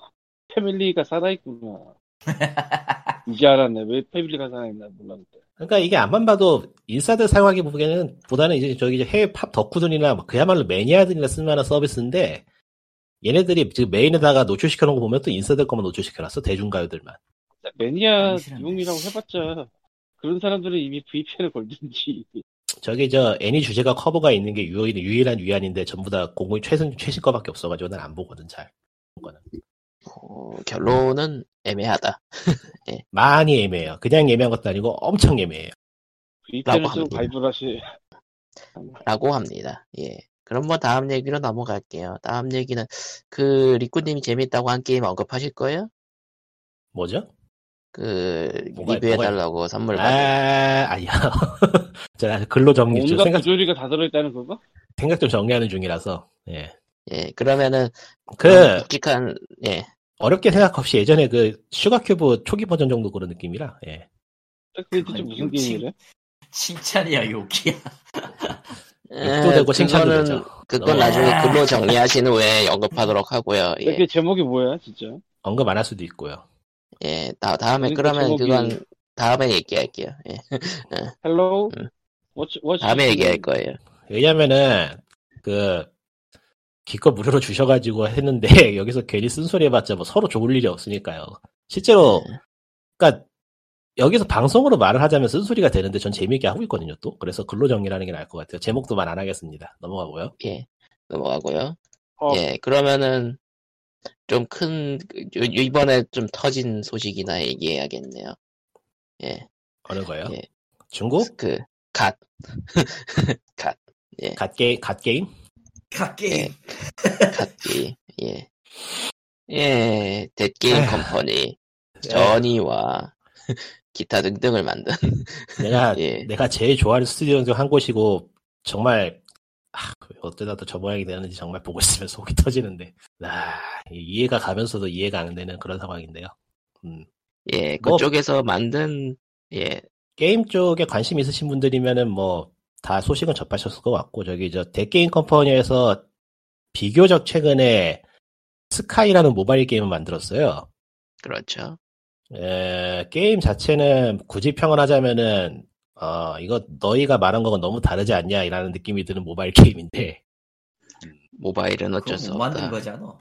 패밀리가 살아있구나. 이제 알았네. 왜 패밀리가 살아있나 몰랐는데. 그러니까 이게 안만 봐도 인사들 사용하기 보기에는 보다는 이제 저기 이제 해외 팝 덕후들이나 뭐 그야말로 매니아들이나 쓸만한 서비스인데 얘네들이 지금 메인에다가 노출시켜 놓은 거 보면 또 인사들 것만 노출시켜 놨어 대중가요들만 매니아. 이용이라고 해봤자 그런 사람들은 이미 VPN을 걸든지. 저기 저 애니 주제가 커버가 있는 게 유일, 유일한 위안인데 전부 다 공공이 최신 최신 거밖에 없어가지고 난 안 보거든 잘 그거는. 어, 결론은 애매하다. 많이 애매해요 그냥 애매한 것도 아니고 엄청 애매해요 VPN을 라고 쓰고 합니다. 가입을 하시. 라고 합니다. 예. 그럼 뭐 다음 얘기로 넘어갈게요. 다음 얘기는 그 리꾸님이 재밌다고 한 게임 언급하실 거예요? 뭐죠? 그 뭐가- 리뷰해달라고 선물 받은 아 아니야 자 글로 정리 좀 생각, 부조리가 다 들어있다는 그거? 생각 좀 정리하는 중이라서 예. 예 그러면은 그 묵직한 예 어렵게 생각 없이 예전에 그 슈가큐브 초기 버전 정도 그런 느낌이라 예. 그게 대체 무슨. 게임이래? 칭찬이야 욕이야. 욕도 되고 칭찬도 되죠. 그건 어. 나중에 글로 정리하신 후에 언급하도록 하고요. 예, 그 제목이 뭐야, 진짜? 언급 안 할 수도 있고요. 예 다, 다음에 그러니까 그러면 제목이- 그건 다음에 얘기할게요. 예, Hello? 음. 워치, 워치. 다음에 얘기할 거예요. 왜냐면은 그 기껏 무료로 주셔가지고 했는데 여기서 괜히 쓴소리 해봤자 뭐 서로 좋을 일이 없으니까요. 실제로 네. 그러니까 여기서 방송으로 말을 하자면 쓴소리가 되는데 전 재미있게 하고 있거든요 또 그래서 글로 정리하는 게 나을 것 같아요. 제목도 말 안 하겠습니다. 넘어가고요. 예 넘어가고요. 어. 예 그러면은 좀 큰 이번에 좀 터진 소식이나 얘기해야겠네요. 예 어느 거요? 예. 중국 그 갓 갓. 갓게임 갓 게임? 갓게임. 갓기 예. 예, 댓게임 에휴. 컴퍼니, 저니와 기타 등등을 만든, 내가 예. 내가 제일 좋아하는 스튜디오 중 한 곳이고 정말 아, 어쩌다 또 저 모양이 되는지 정말 보고 있으면 속이 터지는데 아, 이해가 가면서도 이해가 안 되는 그런 상황인데요. 음, 예, 뭐- 그쪽에서 만든, 예, 게임 쪽에 관심 있으신 분들이면은 뭐 다 소식은 접하셨을 것 같고 저기 저 대게임 컴퍼니에서 비교적 최근에 스카이라는 모바일 게임을 만들었어요. 그렇죠. 에, 게임 자체는 굳이 평을 하자면은 어 이거 너희가 말한 거가 너무 다르지 않냐 이라는 느낌이 드는 모바일 게임인데 모바일은 어쩔 수못 없다. 만든 거잖아.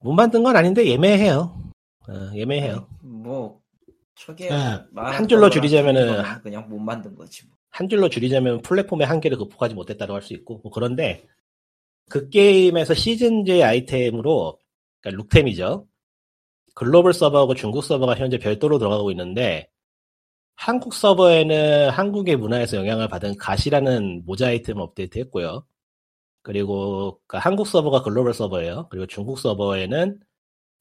못 만든 건 아닌데 예매해요. 어, 예매해요. 뭐 초기에 아, 한 줄로 줄이자면은 그냥 못 만든 거지. 뭐. 한 줄로 줄이자면 플랫폼의 한계를 극복하지 못했다고 할 수 있고 뭐 그런데 그 게임에서 시즌제 아이템으로 그러니까 룩템이죠. 글로벌 서버하고 중국 서버가 현재 별도로 들어가고 있는데 한국 서버에는 한국의 문화에서 영향을 받은 가시라는 모자 아이템 업데이트 했고요. 그리고 그러니까 한국 서버가 글로벌 서버예요. 그리고 중국 서버에는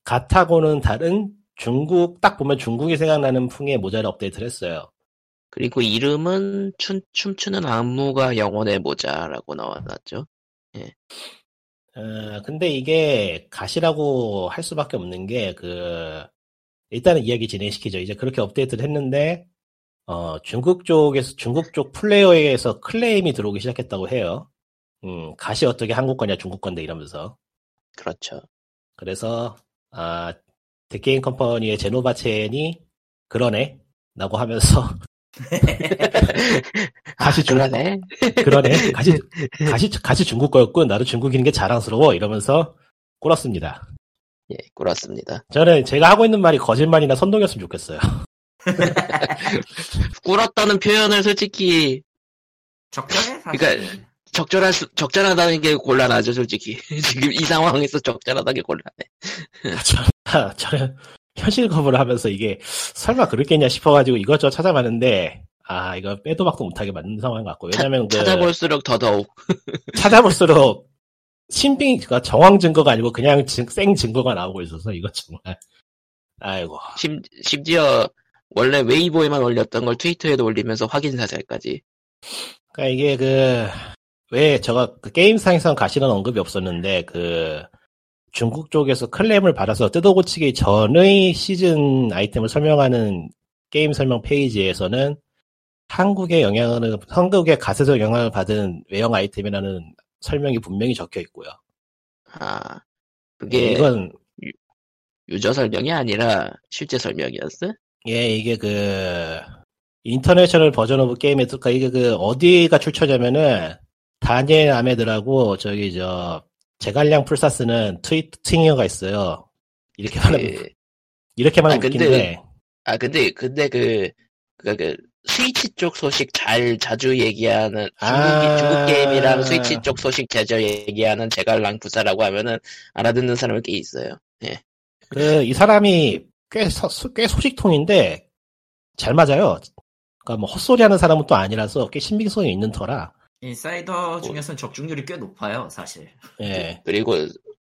갓하고는 다른 중국 딱 보면 중국이 생각나는 풍의 모자를 업데이트를 했어요. 그리고 이름은 춤, 춤추는 안무가 영혼의 모자라고 나왔죠. 어, 근데 이게 가시라고 할 수밖에 없는 게, 그, 일단은 이야기 진행시키죠. 이제 그렇게 업데이트를 했는데, 어, 중국 쪽에서, 중국 쪽 플레이어에서 클레임이 들어오기 시작했다고 해요. 음, 가시 어떻게 한국 거냐, 중국 건데 이러면서. 그렇죠. 그래서, 아, 데게임 컴퍼니의 제노바 첸이 그러네. 라고 하면서, 가시 중국, 그러네. 그러네. 가시, 가시, 가시 중국 거였군. 나도 중국인인 게 자랑스러워. 이러면서 꿇었습니다. 예, 그렇습니다. 저는 제가 하고 있는 말이 거짓말이나 선동이었으면 좋겠어요. 꿇었다는 표현을 솔직히 적절해 사실. 그러니까 적절할 수, 적절하다는 게 곤란하죠, 솔직히. 지금 이 상황에서 적절하다는 게 곤란해. 저, 저는 현실 거부를 하면서 이게 설마 그렇겠냐 싶어가지고 이것저것 찾아봤는데 아 이거 빼도 박도 못하게 만든 상황인 것 같고 왜냐면 그 찾아볼수록 더더욱. 찾아볼수록 신빙 그러니까 정황 증거가 아니고 그냥 증- 생 증거가 나오고 있어서 이거 정말 아이고 심, 심지어 원래 웨이보에만 올렸던 걸 트위터에도 올리면서 확인 사살까지. 그러니까 이게 그왜 제가 그 게임상에선 가시는 언급이 없었는데 그 중국 쪽에서 클램을 받아서 뜯어고치기 전의 시즌 아이템을 설명하는 게임 설명 페이지에서는 한국의 영향을 한국의 갓에서 영향을 받은 외형 아이템이라는 설명이 분명히 적혀 있고요. 아, 그게 이건 유저 설명이 아니라 실제 설명이었어? 예 이게 그 international version of game에 그러니까 이게 그 어디가 출처냐면은 다니엘 아메드라고 저기 저 제갈량 풀사스는 트위트 팅어가 있어요. 이렇게 말하면 그, 이렇게 말하면 아, 근데- 웃긴데 아, 근데, 근데 그, 그, 그, 스위치 쪽 소식 잘 자주 얘기하는, 중국, 아. 중국 게임이랑 스위치 쪽 소식 자주 얘기하는 제갈랑 부사라고 하면은 알아듣는 사람이 꽤 있어요. 그이 사람이 꽤, 서- 꽤 소식통인데 잘 맞아요. 그러니까 뭐 헛소리하는 사람은 또 아니라서 꽤 신빙성이 있는 터라. 인사이더 중에서는 적중률이 꽤 높아요 사실. 예. 그리고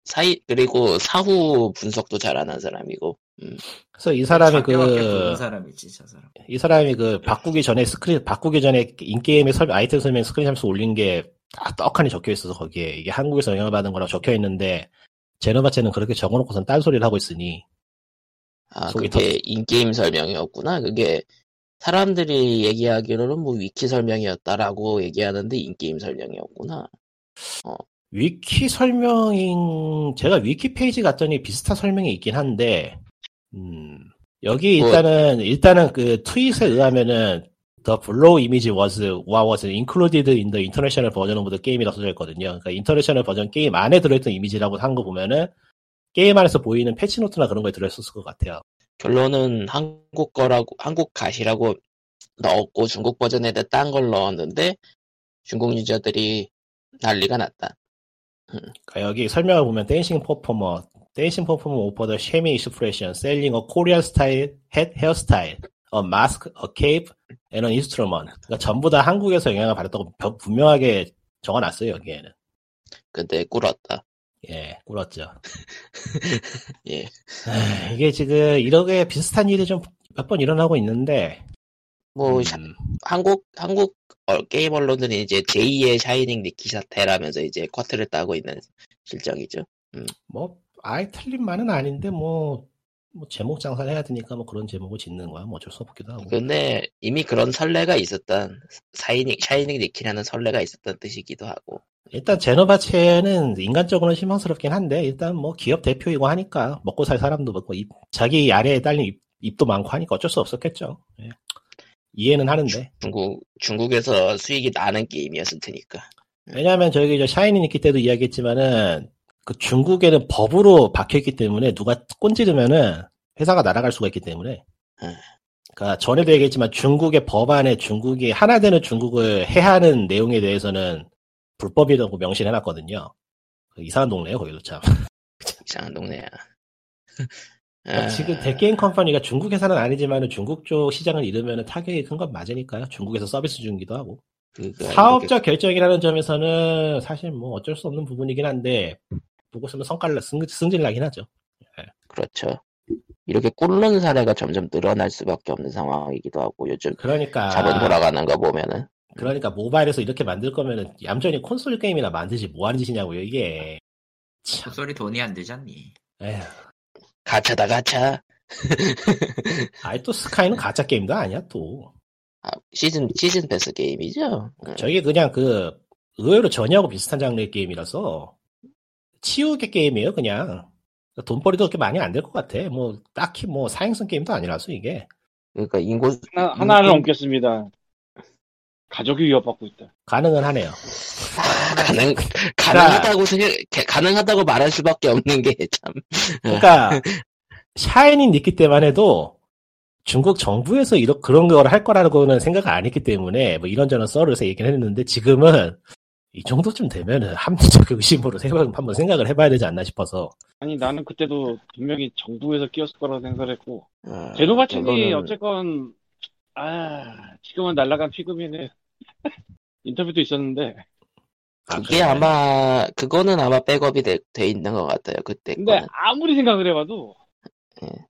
사이, 그리고 사후 분석도 잘하는 사람이고, 음, 그래서 이 사람이 그 사람이지 저 사람. 이 사람이 그 바꾸기 전에 스크린 바꾸기 전에 in-game의 설 아이템 설명 스크린샷에서 올린 게 다 떡하니 적혀 있어서 거기에 이게 한국에서 영향을 받은 거라고 적혀 있는데 제노바 첸은 그렇게 적어놓고선 딴소리를 하고 있으니 아, 그게 in-game 설명이었구나. 그게 사람들이 얘기하기로는 뭐 위키 설명이었다라고 얘기하는데 in-game 설명이었구나. 위키 설명인 제가 위키 페이지 갔더니 비슷한 설명이 있긴 한데 음, 여기 뭐- 일단은 일단은 그 트윗에 의하면은 The below image was was included in the international version of the game이라고 써져 있거든요. 그러니까 international version 게임 안에 들어있던 이미지라고 한 거 보면은 게임 안에서 보이는 patch note나 그런 거에 들어있었을 것 같아요. 결론은 한국 거라고 한국 갓이라고 넣었고 중국 버전에다 딴 걸 넣었는데 중국 유저들이 난리가 났다. 그러니까 여기 설명을 보면 dancing performer, dancing performer offer the 쉐미 expression, selling a Korean style hair hairstyle, a mask, a cape, an instrument. 그러니까 전부 다 한국에서 영향을 받았다고 벼- 분명하게 적어놨어요 여기에는. 근데 꿇었다. 예, 꿇었죠. 예. 에이, 이게 지금 이렇게 비슷한 일이 좀 몇 번 일어나고 있는데, 뭐 음, 샤- 한국 한국 어, 게임 언론들이 이제 제2의 샤이닝 니키 사태라면서 이제 quote를 따고 있는 실정이죠. 뭐 아예 틀린 말은 아닌데 뭐, 뭐 제목 장사를 해야 되니까 뭐 그런 제목을 짓는 거야. 뭐 어쩔 수 없기도 하고. 근데 이미 그런 선례가 있었던 샤이닝 샤이닝 니키라는 선례가 있었던 뜻이기도 하고. 일단 제노바 첸은 인간적으로는 실망스럽긴 한데 일단 뭐 기업 대표이고 하니까 먹고 살 사람도 먹고 입- 자기 아래에 딸린 입, 입도 많고 하니까 어쩔 수 없었겠죠. 예. 이해는 하는데 중국 중국에서 수익이 나는 게임이었을 테니까. 왜냐하면 저기 저 샤이니 니키 때도 이야기했지만은 그 중국에는 법으로 박혀있기 때문에 누가 꼰지르면은 회사가 날아갈 수가 있기 때문에 음. 그러니까 전에도 얘기했지만 중국의 법안에 중국이 하나 되는 중국을 해하는 내용에 대해서는 불법이라고 명시해놨거든요. 그 이상한 동네에요 거기도 참. 이상한 동네야. 그러니까 아, 지금 thatgamecompany가 중국에서는 아니지만 중국 쪽 시장을 잃으면 타격이 큰 건 맞으니까요. 중국에서 서비스 중이기도 하고. 그거 사업적 결정이라는 점에서는 사실 뭐 어쩔 수 없는 부분이긴 한데 보고 있으면 성깔 승, 승질 나긴 하죠. 그렇죠. 이렇게 꿇는 사례가 점점 늘어날 수밖에 없는 상황이기도 하고 요즘 그러니까 자본 돌아가는 거 보면은 그러니까 모바일에서 이렇게 만들 거면은 얌전히 콘솔 게임이나 만들지 뭐 하는 짓이냐고요 이게. 참. 그 소리 돈이 안 되잖니. 에휴. 가차다 가차. 아이 또 스카이는 가짜 게임도 아니야 또. 아, 시즌 시즌 패스 게임이죠. 응. 저게 그냥 그 의외로 전혀하고 비슷한 장르의 게임이라서 치우개 게임이에요 그냥. 돈벌이도 그렇게 많이 안 될 것 같아. 뭐 딱히 뭐 사행성 게임도 아니라서 이게 그러니까 인구 하나, 하나를 음, 옮겼습니다. 가족이 위협받고 있다. 가능은 하네요. 아, 가능 가능하다고 생각 가능하다고 말할 수밖에 없는 게 참. 그러니까 샤이니 니키 때만 해도 중국 정부에서 이런 그런 걸 할 거라고는 생각 안 했기 때문에 뭐 이런저런 썰을 얘기를 했는데 지금은 이 정도쯤 되면은 합리적 의심으로 생각 한번 생각을 해봐야 되지 않나 싶어서 아니 나는 그때도 분명히 정부에서 끼었을 거라고 생각을 했고 어, 제노바친이 그거는 어쨌건 아 지금은 날라간 피그민의 인터뷰도 있었는데 아, 그게 그래. 아마 그거는 아마 백업이 돼, 돼 있는 것 같아요. 그때 근데 거는. 아무리 생각을 해봐도 예.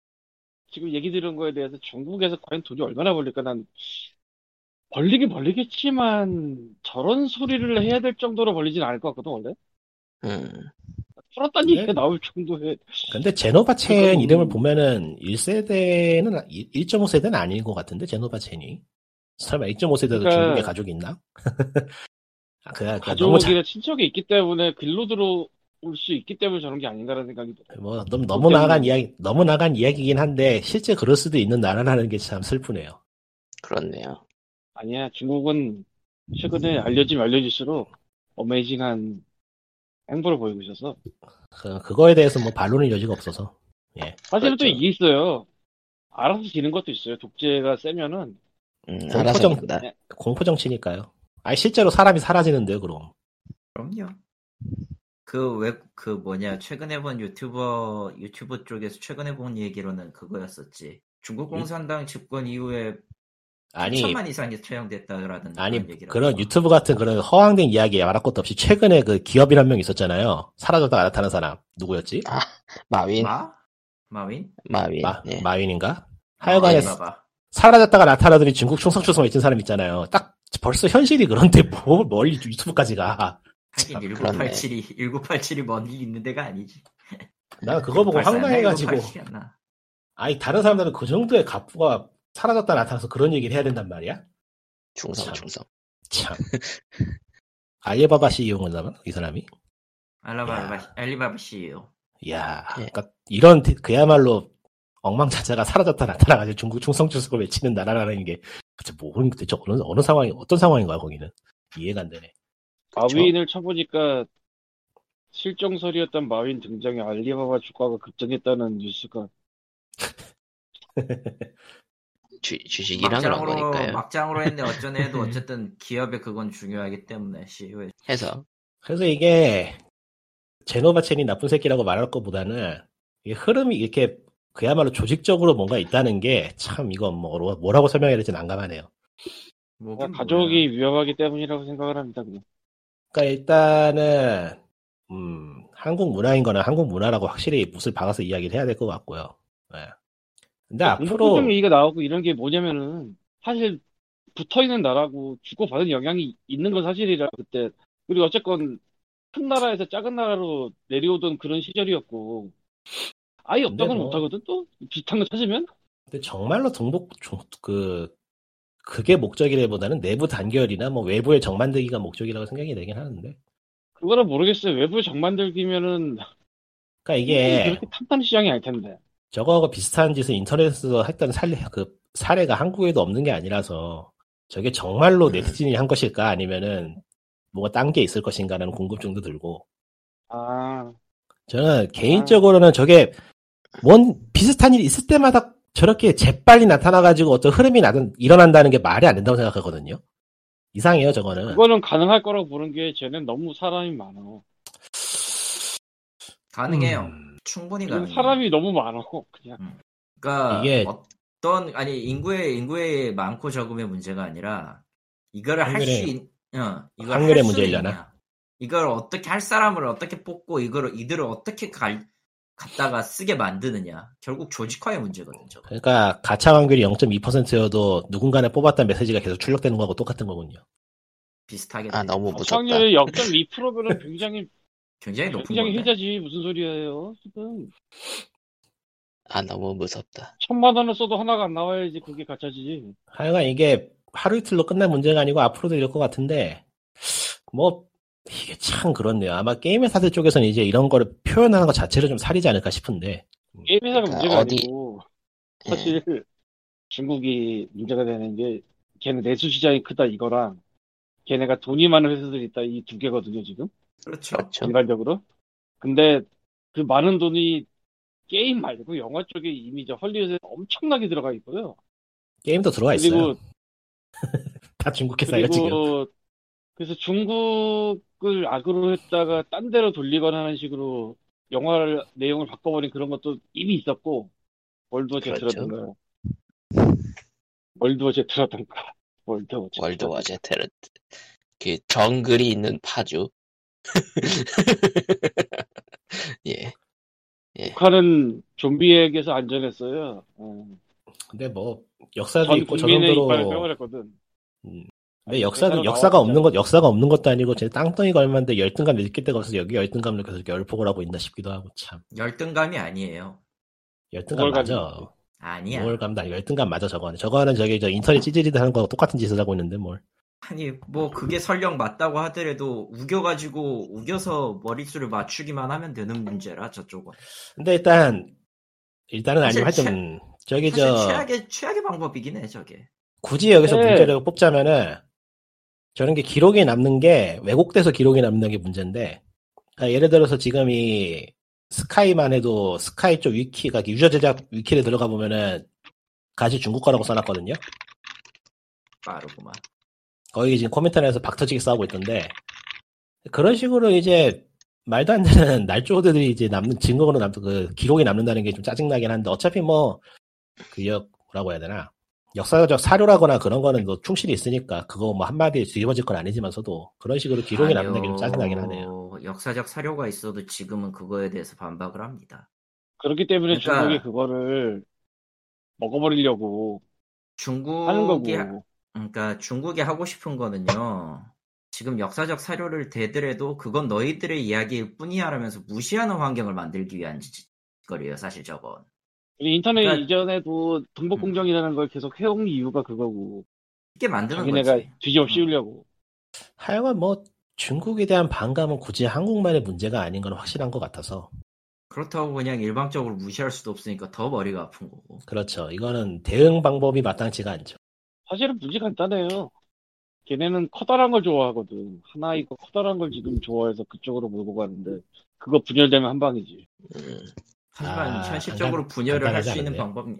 지금 얘기 들은 거에 대해서 중국에서 과연 돈이 얼마나 벌릴까 난 벌리긴 벌리겠지만 저런 소리를 해야 될 정도로 벌리진 않을 것 같거든 원래 음. 풀었다는 네. 얘기가 나올 정도의 근데 제노바 첸 그건- 이름을 보면은 1세대는 1.5세대는 아닌 것 같은데 제노바 첸이 설마 1.5세대도 그러니까- 중국에 가족이 있나? 아, 그, 그 너무 자, 가족이나 친척이 있기 때문에 글로 들어 올 수 있기 때문에 저런 게 아닌가라는 생각이 들어요. 뭐 너무 너무 나간 이야기 너무 나간 이야기긴 한데 실제 그럴 수도 있는 나라라는 게 참 슬프네요. 그렇네요. 아니야 중국은 최근에 알려지면 알려질수록 어메이징한 행보를 보이고 있어서 그, 그거에 대해서 뭐 반론의 여지가 없어서 사실은 또 그렇죠. 이게 있어요. 알아서 지는 것도 있어요. 독재가 세면은 음, 공포 알아서 정- 된다. 공포 정치니까요. 아니 실제로 사람이 사라지는데요, 그럼. 그럼요. 그 웹, 그 뭐냐, 최근에 본 유튜버, 유튜브 쪽에서 최근에 본 얘기로는 그거였었지. 중국 공산당 집권 이후에 아니 천만 이상이 처형됐다라는 아니 그런 유튜브 같은 그런 허황된 이야기 말할 것도 없이 최근에 그 기업인 한 명 있었잖아요. 사라졌다가 나타난 사람 누구였지? 마윈, 마? 마윈? 마윈. 마, 네. 마윈인가? 하여간에 봐봐. 사라졌다가 나타나더니 중국 충성추성 외친 사람 있잖아요. 딱 벌써 현실이 그런데 뭐 멀리 유튜브까지 가. 하긴 그렇네. 1987이 1987이 먼길 있는 데가 아니지. 난 그거 보고? 황당해가지고 1987이었나? 아니 다른 사람들은 그 정도의 갑부가 사라졌다 나타나서 그런 얘기를 해야 된단 말이야? 충성, 참. 충성. 참. 알리바바 CEO인가 이 사람이? 알리바바 알리바바 CEO. 이야, 예. 그러니까 이런 데- 그야말로 엉망자자가 사라졌다 나타나가지고 중국 충성추석을 외치는 나라라는 게 대체 뭐 대체 어느 어느 상황이 어떤 상황인가 거기는 이해가 안 되네. 마윈을 쳐보니까 실종설이었던 마윈 등장에 알리바바 주가가 급등했다는 뉴스가 주, 주식이란 그런 막장으로 거니까요. 막장으로 했는데 어쩌네 해도 어쨌든 기업에 그건 중요하기 때문에 CEO의 해서. 그래서 이게 제노바첸이 나쁜 새끼라고 말할 것보다는 이 흐름이 이렇게 그야말로 조직적으로 뭔가 있다는 게 참 이건 뭐 뭐라고 설명해야 될지 난감하네요. 뭐긴 가족이 위험하기 때문이라고 생각을 합니다. 그냥. 그러니까 일단은 음, 한국 문화인 거는 한국 문화라고 확실히 못을 박아서 이야기를 해야 될 것 같고요. 예. 근데 앞으로 공포증 얘기가 나오고 이런 게 뭐냐면은 사실 붙어 있는 나라고 주고받은 영향이 있는 건 사실이라 그때. 그리고 어쨌건 큰 나라에서 작은 나라로 내려오던 그런 시절이었고. 아예 없다고는 뭐- 못하거든 또? 비슷한 거 찾으면? 근데 정말로 동북 종- 그 그게 목적이라보다는 내부 단결이나 뭐 외부의 정 만들기가 목적이라고 생각이 되긴 하는데. 그거는 모르겠어요. 외부의 정 만들기면은 그러니까 이게 그렇게 탄탄한 시장이 아닐 텐데 저거하고 비슷한 짓을 인터넷에서 했던 사례, 그 사례가 한국에도 없는 게 아니라서 저게 정말로 네티즌이 한 것일까? 아니면은 뭐가 딴 게 있을 것인가라는 궁금증도 들고. 아. 저는 개인적으로는 저게 뭔 비슷한 일이 있을 때마다 저렇게 재빨리 나타나가지고 어떤 흐름이 나든 일어난다는 게 말이 안 된다고 생각하거든요. 이상해요, 저거는. 그거는 가능할 거라고 보는 게 쟤는 너무 사람이 많아. 가능해요. 음, 충분히 가능해요. 사람이 너무 많고 그냥 그러니까 이게- 어떤 아니 인구의 인구의 많고 적음의 문제가 아니라 이거를 할 확률의- 수 있, 어, 이걸 확률의 할 수는 문제이려나? 있냐. 이걸 어떻게 할 사람을 어떻게 뽑고 이걸 이들을 어떻게 갈 갖다가 쓰게 만드느냐. 결국 조직화의 문제거든. 저. 그러니까 가차 확률이 0.2%여도 누군가를 뽑았다는 메시지가 계속 출력되는 거하고 똑같은 거군요. 비슷하게 아 돼. 너무 무섭다. 확률이 0.2%면은 굉장히 굉장히 높은 굉장히 건데. 혜자지 무슨 소리예요 지금 아 너무 무섭다. 천만 원을 써도 하나가 안 나와야지 그게 가짜지 하여간 이게 하루 이틀로 끝날 문제가 아니고 앞으로도 이럴 것 같은데 뭐 이게 참 그렇네요. 아마 게임 회사들 쪽에서는 이제 이런 거를 표현하는 것 자체를 좀 살이지 않을까 싶은데 게임 회사가 그러니까 문제가 어디- 아니고 예. 사실 중국이 문제가 되는 게 걔네 내수 시장이 크다 이거랑 걔네가 돈이 많은 회사들이 있다 이 두 개거든요 지금 그렇죠. 그렇죠. 인간적으로 근데 그 많은 돈이 게임 말고 영화 쪽에 이미 저 헐리우드에 엄청나게 들어가 있고요 게임도 들어와 있어요. 그리고 다 중국 회사예요 지금. 그리고 그래서 중국을 악으로 했다가 딴 데로 돌리거나 하는 식으로 영화를 내용을 바꿔버린 그런 것도 이미 있었고 월드워. 제트라든가 월드워 제트라든가 월드워 제트 월드워 제테르 그 정글이 있는 파주. 예. 북한은 좀비에게서 안전했어요. 어. 근데 뭐 역사도 전 있고 저 국민의 정도로. 음. 근데 역사도 역사가. 없는 것 역사가 없는 것도 아니고 제 땅덩이가 얼마인데 열등감 느낄 데가 없어서 여기 열등감을 계속 열폭을 하고 있나 싶기도 하고 참 열등감이 아니에요. 열등감 맞아. 아니야. 우월감도 아니고 열등감 맞아 저거는 저거는 저기 저 인터넷 찌질이들 하는 거하고 똑같은 짓을 하고 있는데 뭘 아니 뭐 그게 설령 맞다고 하더라도 우겨가지고 우겨서 머릿수를 맞추기만 하면 되는 문제라 저쪽은. 근데 일단 일단은 아니고 하여튼 저기 사실 저 최악의 최악의 방법이긴 해 저게. 굳이 여기서 네. 문제를 뽑자면은 저런 게 기록이 남는 게 왜곡돼서 기록이 남는 게 문제인데 그러니까 예를 들어서 지금 이 스카이만 해도 스카이 쪽 위키가 유저 제작 위키를 들어가 보면은 가시 중국 거라고 써놨거든요. 빠르구만. 거기 지금 코멘터에서 박터지게 싸우고 있던데 그런 식으로 이제 말도 안 되는 날조들이 이제 남는 증거로 남, 그 기록이 남는다는 게 좀 짜증나긴 한데 어차피 뭐 그 역 뭐라고 해야 되나 역사적 사료라거나 그런 거는 뭐 충실히 있으니까 그거 뭐 한마디에 뒤집어질 건 아니지만서도 그런 식으로 기록이 남는다는 게 좀 짜증나긴 하네요. 역사적 사료가 있어도 지금은 그거에 대해서 반박을 합니다. 그렇기 때문에 그러니까- 중국이 그거를 먹어버리려고 중국이 하는 거고. 그러니까 중국이 하고 싶은 거는요. 지금 역사적 사료를 대더라도 그건 너희들의 이야기일 뿐이야라면서 무시하는 환경을 만들기 위한 짓- 거리예요, 사실 저건. 우리 인터넷 그러니까- 이전에도 동북 공정이라는 걸 계속 해온 이유가 그거고 쉽게 만드는 자기네가 거지. 뒤집어 음. 씌우려고 하여간 뭐 중국에 대한 반감은 굳이 한국만의 문제가 아닌 건 확실한 것 같아서 그렇다고 그냥 일방적으로 무시할 수도 없으니까 더 머리가 아픈 거고. 그렇죠. 이거는 대응 방법이 마땅치가 않죠. 사실은 문제 간단해요. 걔네는 커다란 걸 좋아하거든. 하나 이거 커다란 걸 지금 좋아해서 그쪽으로 몰고 가는데 그거 분열되면 한 방이지. 음, 하지만 아, 현실적으로 간단- 분열을 할 수 있는? 방법이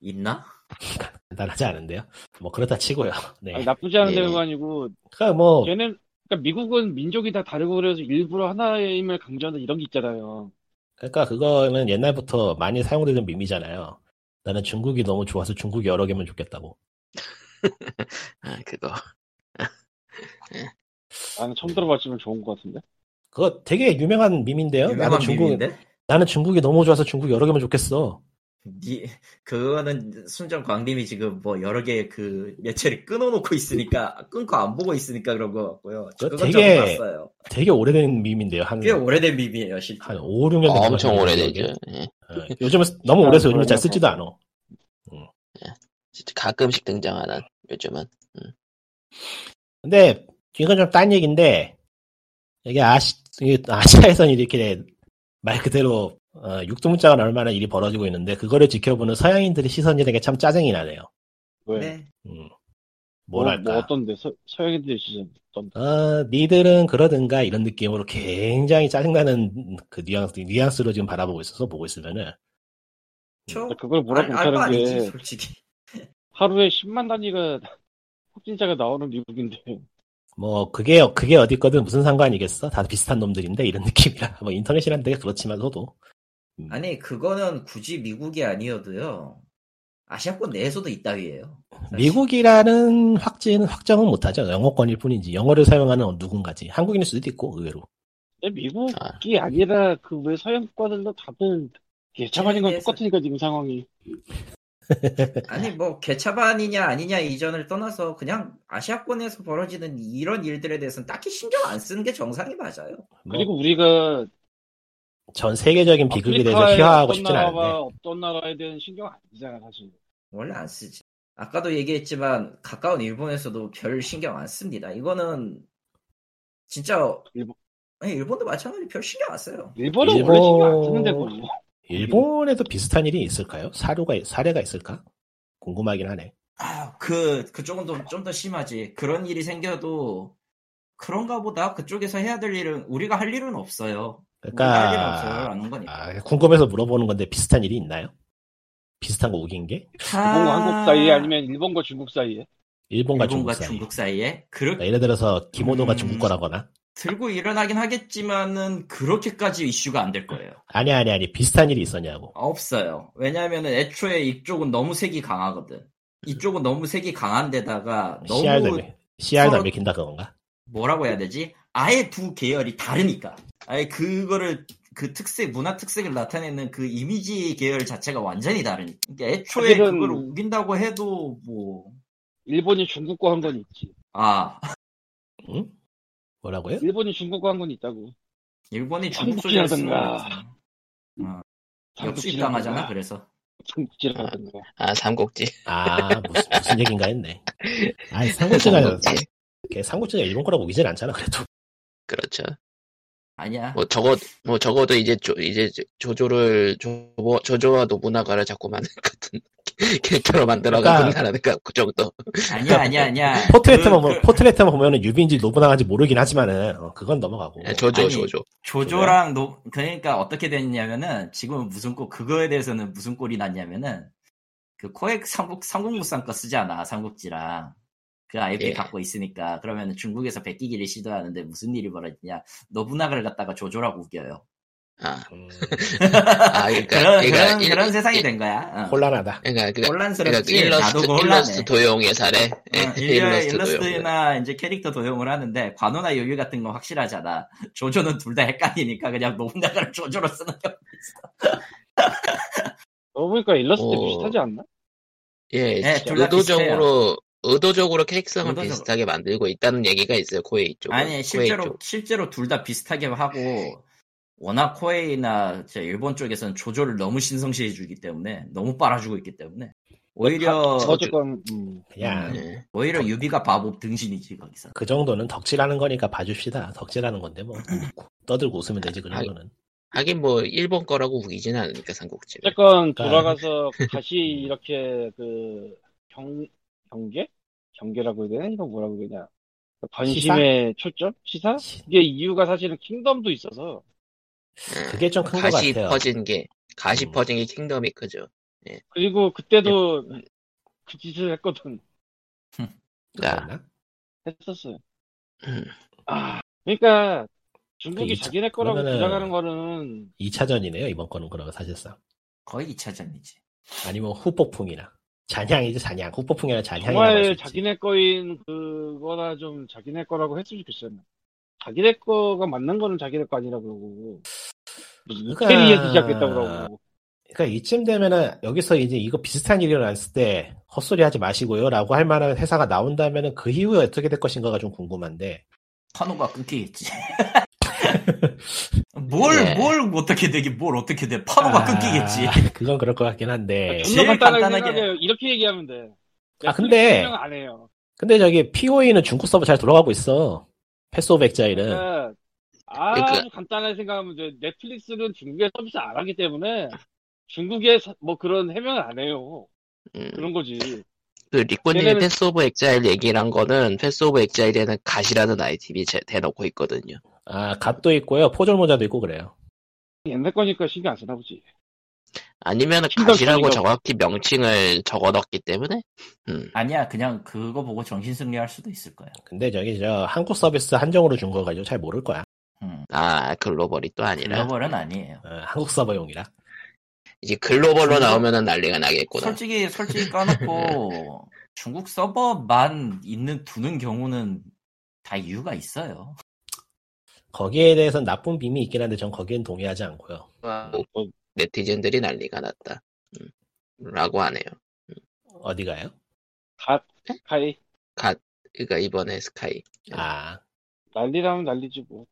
있나? 간단하지 않은데요. 뭐 그렇다 치고요. 네. 아니, 나쁘지 않은 예. 데가 아니고 그러니까 뭐 걔는 그러니까 미국은 민족이 다 다르고 그래서 일부러 하나의 힘을 강조한다 이런 게 있잖아요. 그러니까 그거는 옛날부터 많이 사용되던 밈이잖아요. 나는 중국이 너무 좋아서 중국이 여러 개면 좋겠다고. 아 그거. 나는 처음 들어봤지만 좋은 것 같은데. 그거 되게 유명한 밈인데요. 유명한 나는 중국 밈인데? 나는 중국이 너무 좋아서 중국 여러 개면 좋겠어. 니, 그거는 순정 광림이 지금 뭐 여러 개그 매체를 끊어놓고 있으니까 끊고 안 보고 있으니까 그런 거 같고요. 그거 되게- 봤어요. 되게 오래된 밈인데요. 한, 꽤 오래된 밈이에요, 실제. 한 5, 6년 어, 엄청 오래되죠. 예. 요즘은 너무 아, 오래서 요즘은 잘. 쓰지도 않아. 가끔씩 등장하는 요즘은. 근데 이건 좀 딴 얘기인데 이게 아시 이게 아시아에서는 이렇게 말 그대로 어, 육두문자가 나올 만한 일이 벌어지고 있는데 그거를 지켜보는 서양인들의 시선이라는 게 참 짜증이 나네요. 왜? 네. 음, 뭐, 뭐랄까. 뭐 어떤데 서, 서양인들의 시선 어떤? 어, 니들은 그러든가 이런 느낌으로 굉장히 짜증나는 그 뉘앙스, 뉘앙스로 지금 바라보고 있어서 보고 있으면은 저, 그걸 알바 못하는 아니지, 게 솔직히. 하루에 10만 단위가 확진자가 나오는 미국인데 뭐 그게 그게 어디 거든 무슨 상관이겠어? 다 비슷한 놈들인데 이런 느낌이라 뭐 인터넷이란 데가 그렇지만서도 음. 아니 그거는 굳이 미국이 아니어도요. 아시아권 내에서도 있다위에요. 미국이라는 확진 확정은 못하죠. 영어권일 뿐이지 영어를 사용하는 누군가지. 한국인일 수도 있고 의외로. 근데 미국이 아. 니라 그 왜 서양 국가들도 다들 예차반인 건 네, 똑같으니까 지금 상황이. 아니 뭐 개차반이냐 아니냐 이전을 떠나서 그냥 아시아권에서 벌어지는 이런 일들에 대해서는 딱히 신경 안 쓰는 게 정상이 맞아요. 뭐 그리고 우리가 전 세계적인 비극에 대해서 희화하고 싶진 않은데. 어떤 나라에 대한 신경 안 쓰잖아 사실. 원래 안 쓰지. 아까도 얘기했지만 가까운 일본에서도 별 신경 안 씁니다. 이거는 진짜 일본- 아니, 일본도 마찬가지 별 신경 안 써요. 일본은 일본- 원래 신경 안 쓰는데 뭐. 일본에도 비슷한 일이 있을까요? 사료가 사례가 있을까? 궁금하긴 하네. 아, 그 그쪽은 좀더 심하지. 그런 일이 생겨도 그런가 보다. 그쪽에서 해야 될 일은 우리가 할 일은 없어요. 우리가 할 일은 없어요. 그러니까 라는 거니까. 아, 궁금해서 물어보는 건데 비슷한 일이 있나요? 비슷한 거 우긴 게? 일본과 한국 사이에 아니면 일본과 중국 사이에. 일본과, 일본과 중국 사이. 중국 사이에 그렇게 그러니까 예를 들어서 기모노가 음. 중국 거라거나 들고 일어나긴 하겠지만은 그렇게까지 이슈가 안 될 거예요. 아니 아니 아니 비슷한 일이 있었냐고. 없어요. 왜냐하면은 애초에 이쪽은 너무 색이 강하거든. 이쪽은 너무 색이 강한 데다가 너무 CR도 매- CR도 안 맥힌다 그건가? 뭐라고 해야 되지? 아예 두 계열이 다르니까. 아예 그거를 그 특색, 문화 특색을 나타내는 그 이미지 계열 자체가 완전히 다르니까. 그러니까 애초에 사실은- 그걸 우긴다고 해도 뭐, 일본이 중국과 한 건 있지. 아, 응? 뭐라고요? 일본이 중국과 한건 있다고. 일본이 중국 소리 할 수는 삼국지라든가. 없지. 어, 역수입 당하잖아, 그래서. 중국지라든가. 아 삼국지. 아 무슨 무슨 얘긴가 했네. 아니 삼국지가 삼국지. 걔 삼국지가 일본 거라고 우기진 않잖아 그래도. 그렇죠. 아니야. 뭐 적어 뭐 적어도 이제 조, 이제 조조를 조, 조조와 노부나가를 자꾸 만든 같은 캐릭터로 만들어가는 그러니까- 나라니까 그 정도. 아니야, 아니야, 아니야. 포트레트만 그- 보- 포트레트만 보면은 유비인지 노부나가인지 모르긴 하지만은 어, 그건 넘어가고. 아, 조조 아니, 조조. 조조랑 노, 그러니까 어떻게 됐냐면은, 지금은 무슨 꼴, 그거에 대해서는 무슨 꼴이 났냐면은, 그 코에이 삼국, 삼국무쌍 거 쓰잖아, 삼국지랑. 그 IP 예. 갖고 있으니까. 그러면 중국에서 베끼기를 시도하는데 무슨 일이 벌어지냐. 노부나가를 갖다가 조조라고 우겨요. 아, 음, 아 그러니까 그런, 그러니까 그런, 일- 그런 세상이 일- 된 거야. 어. 혼란하다. 그러니까 그러니까, 혼란스럽지. 그러니까 일러스트 그 혼란해. 일러스트 도용의 사례. 예, 어, 일러, 일러스트 도용. 일러스트 나 이제 캐릭터 도용을 하는데 관우나 요유 같은 건 확실하잖아. 조조는 둘 다 헷갈리니까 그냥 노부나가를 조조로 쓰는 경우 있어. 너 보니까 일러스트 어. 비슷하지 않나? 예, 네, 의도적으로 의도적으로 캐릭성을 의도적으로. 비슷하게 만들고 있다는 얘기가 있어요 코에이 쪽. 아니 실제로 실제로 둘 다 비슷하게 하고 워낙 코에이나 저 일본 쪽에서는 조조를 너무 신성시해 주기 때문에 너무 빨아주고 있기 때문에 오히려 어쨌건 음. 그냥 예. 오히려 유비가 바보 등신이지 거기서. 그 정도는 덕질하는 거니까 봐줍시다. 덕질하는 건데 뭐 떠들고 웃으면 되지 그 정도는. 하긴 뭐 일본 거라고 우기진 않으니까 삼국지. 어쨌건 그러니까- 돌아가서 다시 이렇게 그 경, 경계? 경계라고 해야 되나? 이거 뭐라고 해야 되냐? 관심의 초점? 시사? 이게 이유가 사실은 킹덤도 있어서 예. 그게 좀 큰것 가시 같아요. 퍼진 게 가시 음. 퍼진 게 킹덤이 크죠. 그리고 그때도 그 짓을 했거든 자, 그랬나? 했었어요. 음. 아 그러니까 중국이 그 자기네 거라고 주장하는 거는 2차전이네요 이번 거는 그러면 사실상. 거의 2차전이지. 아니면 후폭풍이나 잔향이죠 잔향. 후폭풍이나 잔향이라고 정말 할수 있지. 자기네 거인 그거나 좀 자기네 거라고 했으면 좋겠어요. 자기네 거가 맞는 거는 자기네 거 아니라고 그러고 무슨 그러니까- 이태리에서 시작했다고 그러고 그러니까 이쯤 되면은 여기서 이제 이거 비슷한 일이 일어났을 때 헛소리 하지 마시고요 라고 할 만한 회사가 나온다면은 그 이후에 어떻게 될 것인가가 좀 궁금한데 판호가 끊기겠지. 뭘, 예. 뭘 어떻게 되긴 뭘 어떻게 돼. 판호가 아, 끊기겠지. 그건 그럴 것 같긴 한데 제일 간단하게. 이렇게 얘기하면 돼. 아, 근데- 설명 안 해요. 근데 저기 POE는 중국 서버 잘 돌아가고 있어 Path of Exile은 그러니까 아주 그러니까- 간단하게 생각하면 돼. 넷플릭스는 중국에 서비스 안 하기 때문에 중국에 서- 뭐 그런 해명을 안 해요. 음, 그런 거지. 그 리코님이 걔네는- Path of Exile 얘기란 거는 Path of Exile에는 갓이라는 아이템이 제- 대놓고 있거든요. 아 갓도 있고요 포졸 모자도 있고 그래요 옛날 거니까 신경 안 쓰나 보지. 아니면 갓이라고 쓰이려고. 정확히 명칭을 적어놨기 때문에 음, 아니야, 그냥 그거 보고 정신승리할 수도 있을 거야. 근데 저기 저 한국 서비스 한정으로 준 거 가지고 잘 모를 거야 음. 아 글로벌이 또 아니라 글로벌은 아니에요. 어, 한국 서버용이라 이제 글로벌로 나오면은 난리가 나겠구나. 솔직히 솔직히 까놓고 중국 서버만 있는 두는 경우는 다 이유가 있어요. 거기에 대해서는 나쁜 빔이 있긴 한데 전 거기엔 동의하지 않고요. 뭐, 네티즌들이 난리가 났다. 음, 라고 하네요. 어디가요? 갓, 가이. 갓, 그니까 이번에 스카이. 아 난리라면 난리지 뭐.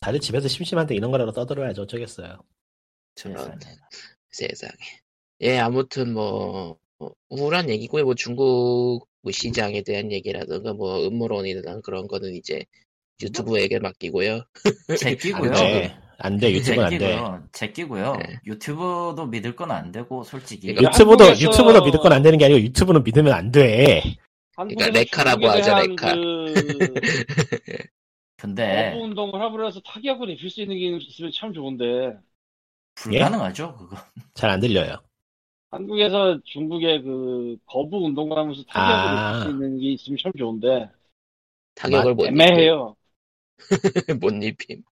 다들 집에서 심심한데 이런 거라도 떠들어야죠. 어쩌겠어요. 저런 세상에. 예, 아무튼 뭐, 뭐 우울한 얘기고요. 뭐 중국 뭐 시장에 대한 얘기라든가 뭐 음모론이나 그런 거는 이제 유튜브에게 맡기고요. 제 끼고요. 안 돼. 안 돼. 유튜브는 안 돼. 제끼고요. 제끼고요. 네. 유튜브도 믿을 건 안 되고 솔직히 그러니까 유튜브도 한국에서- 유튜브도 믿을 건 안 되는 게 아니고 유튜브는 믿으면 안 돼. 그러니까 한국에서 레카라고 대한 레카. 그 근데 거부 운동을 하고 해서 타격을 입힐 수 있는 게 있으면 참 좋은데 불가능하죠 그거. 잘 안 들려요. 한국에서 중국의 그 거부 운동을 하면서 타격을 아. 입힐 수 있는 게 있으면 참 좋은데 타격을 못 애매해요. 못 입힘.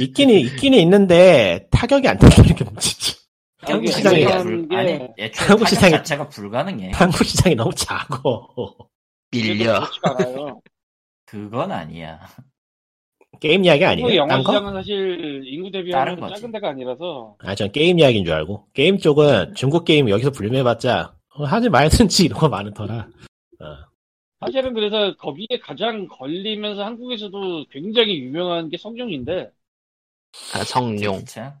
있긴 있기는 있는데 타격이 안 되는 게 문제지. 한국 시장이 불, 게 아니 애초에 한국 시장이- 자체가 불가능해. 한국 시장이 너무 작어. 밀려. 그건 아니야. 게임 이야기 아니에요? 영화? 시장은 사실 인구 대비하면 거지. 작은 데가 아니라서 아, 전 게임 이야기인 줄 알고. 게임 쪽은 중국 게임 여기서 불림해봤자 어, 하지 말든지 이런 거 많더라. 어. 사실은 그래서 거기에 가장 걸리면서 한국에서도 굉장히 유명한 게 성룡인데 아, 성룡. 진짜?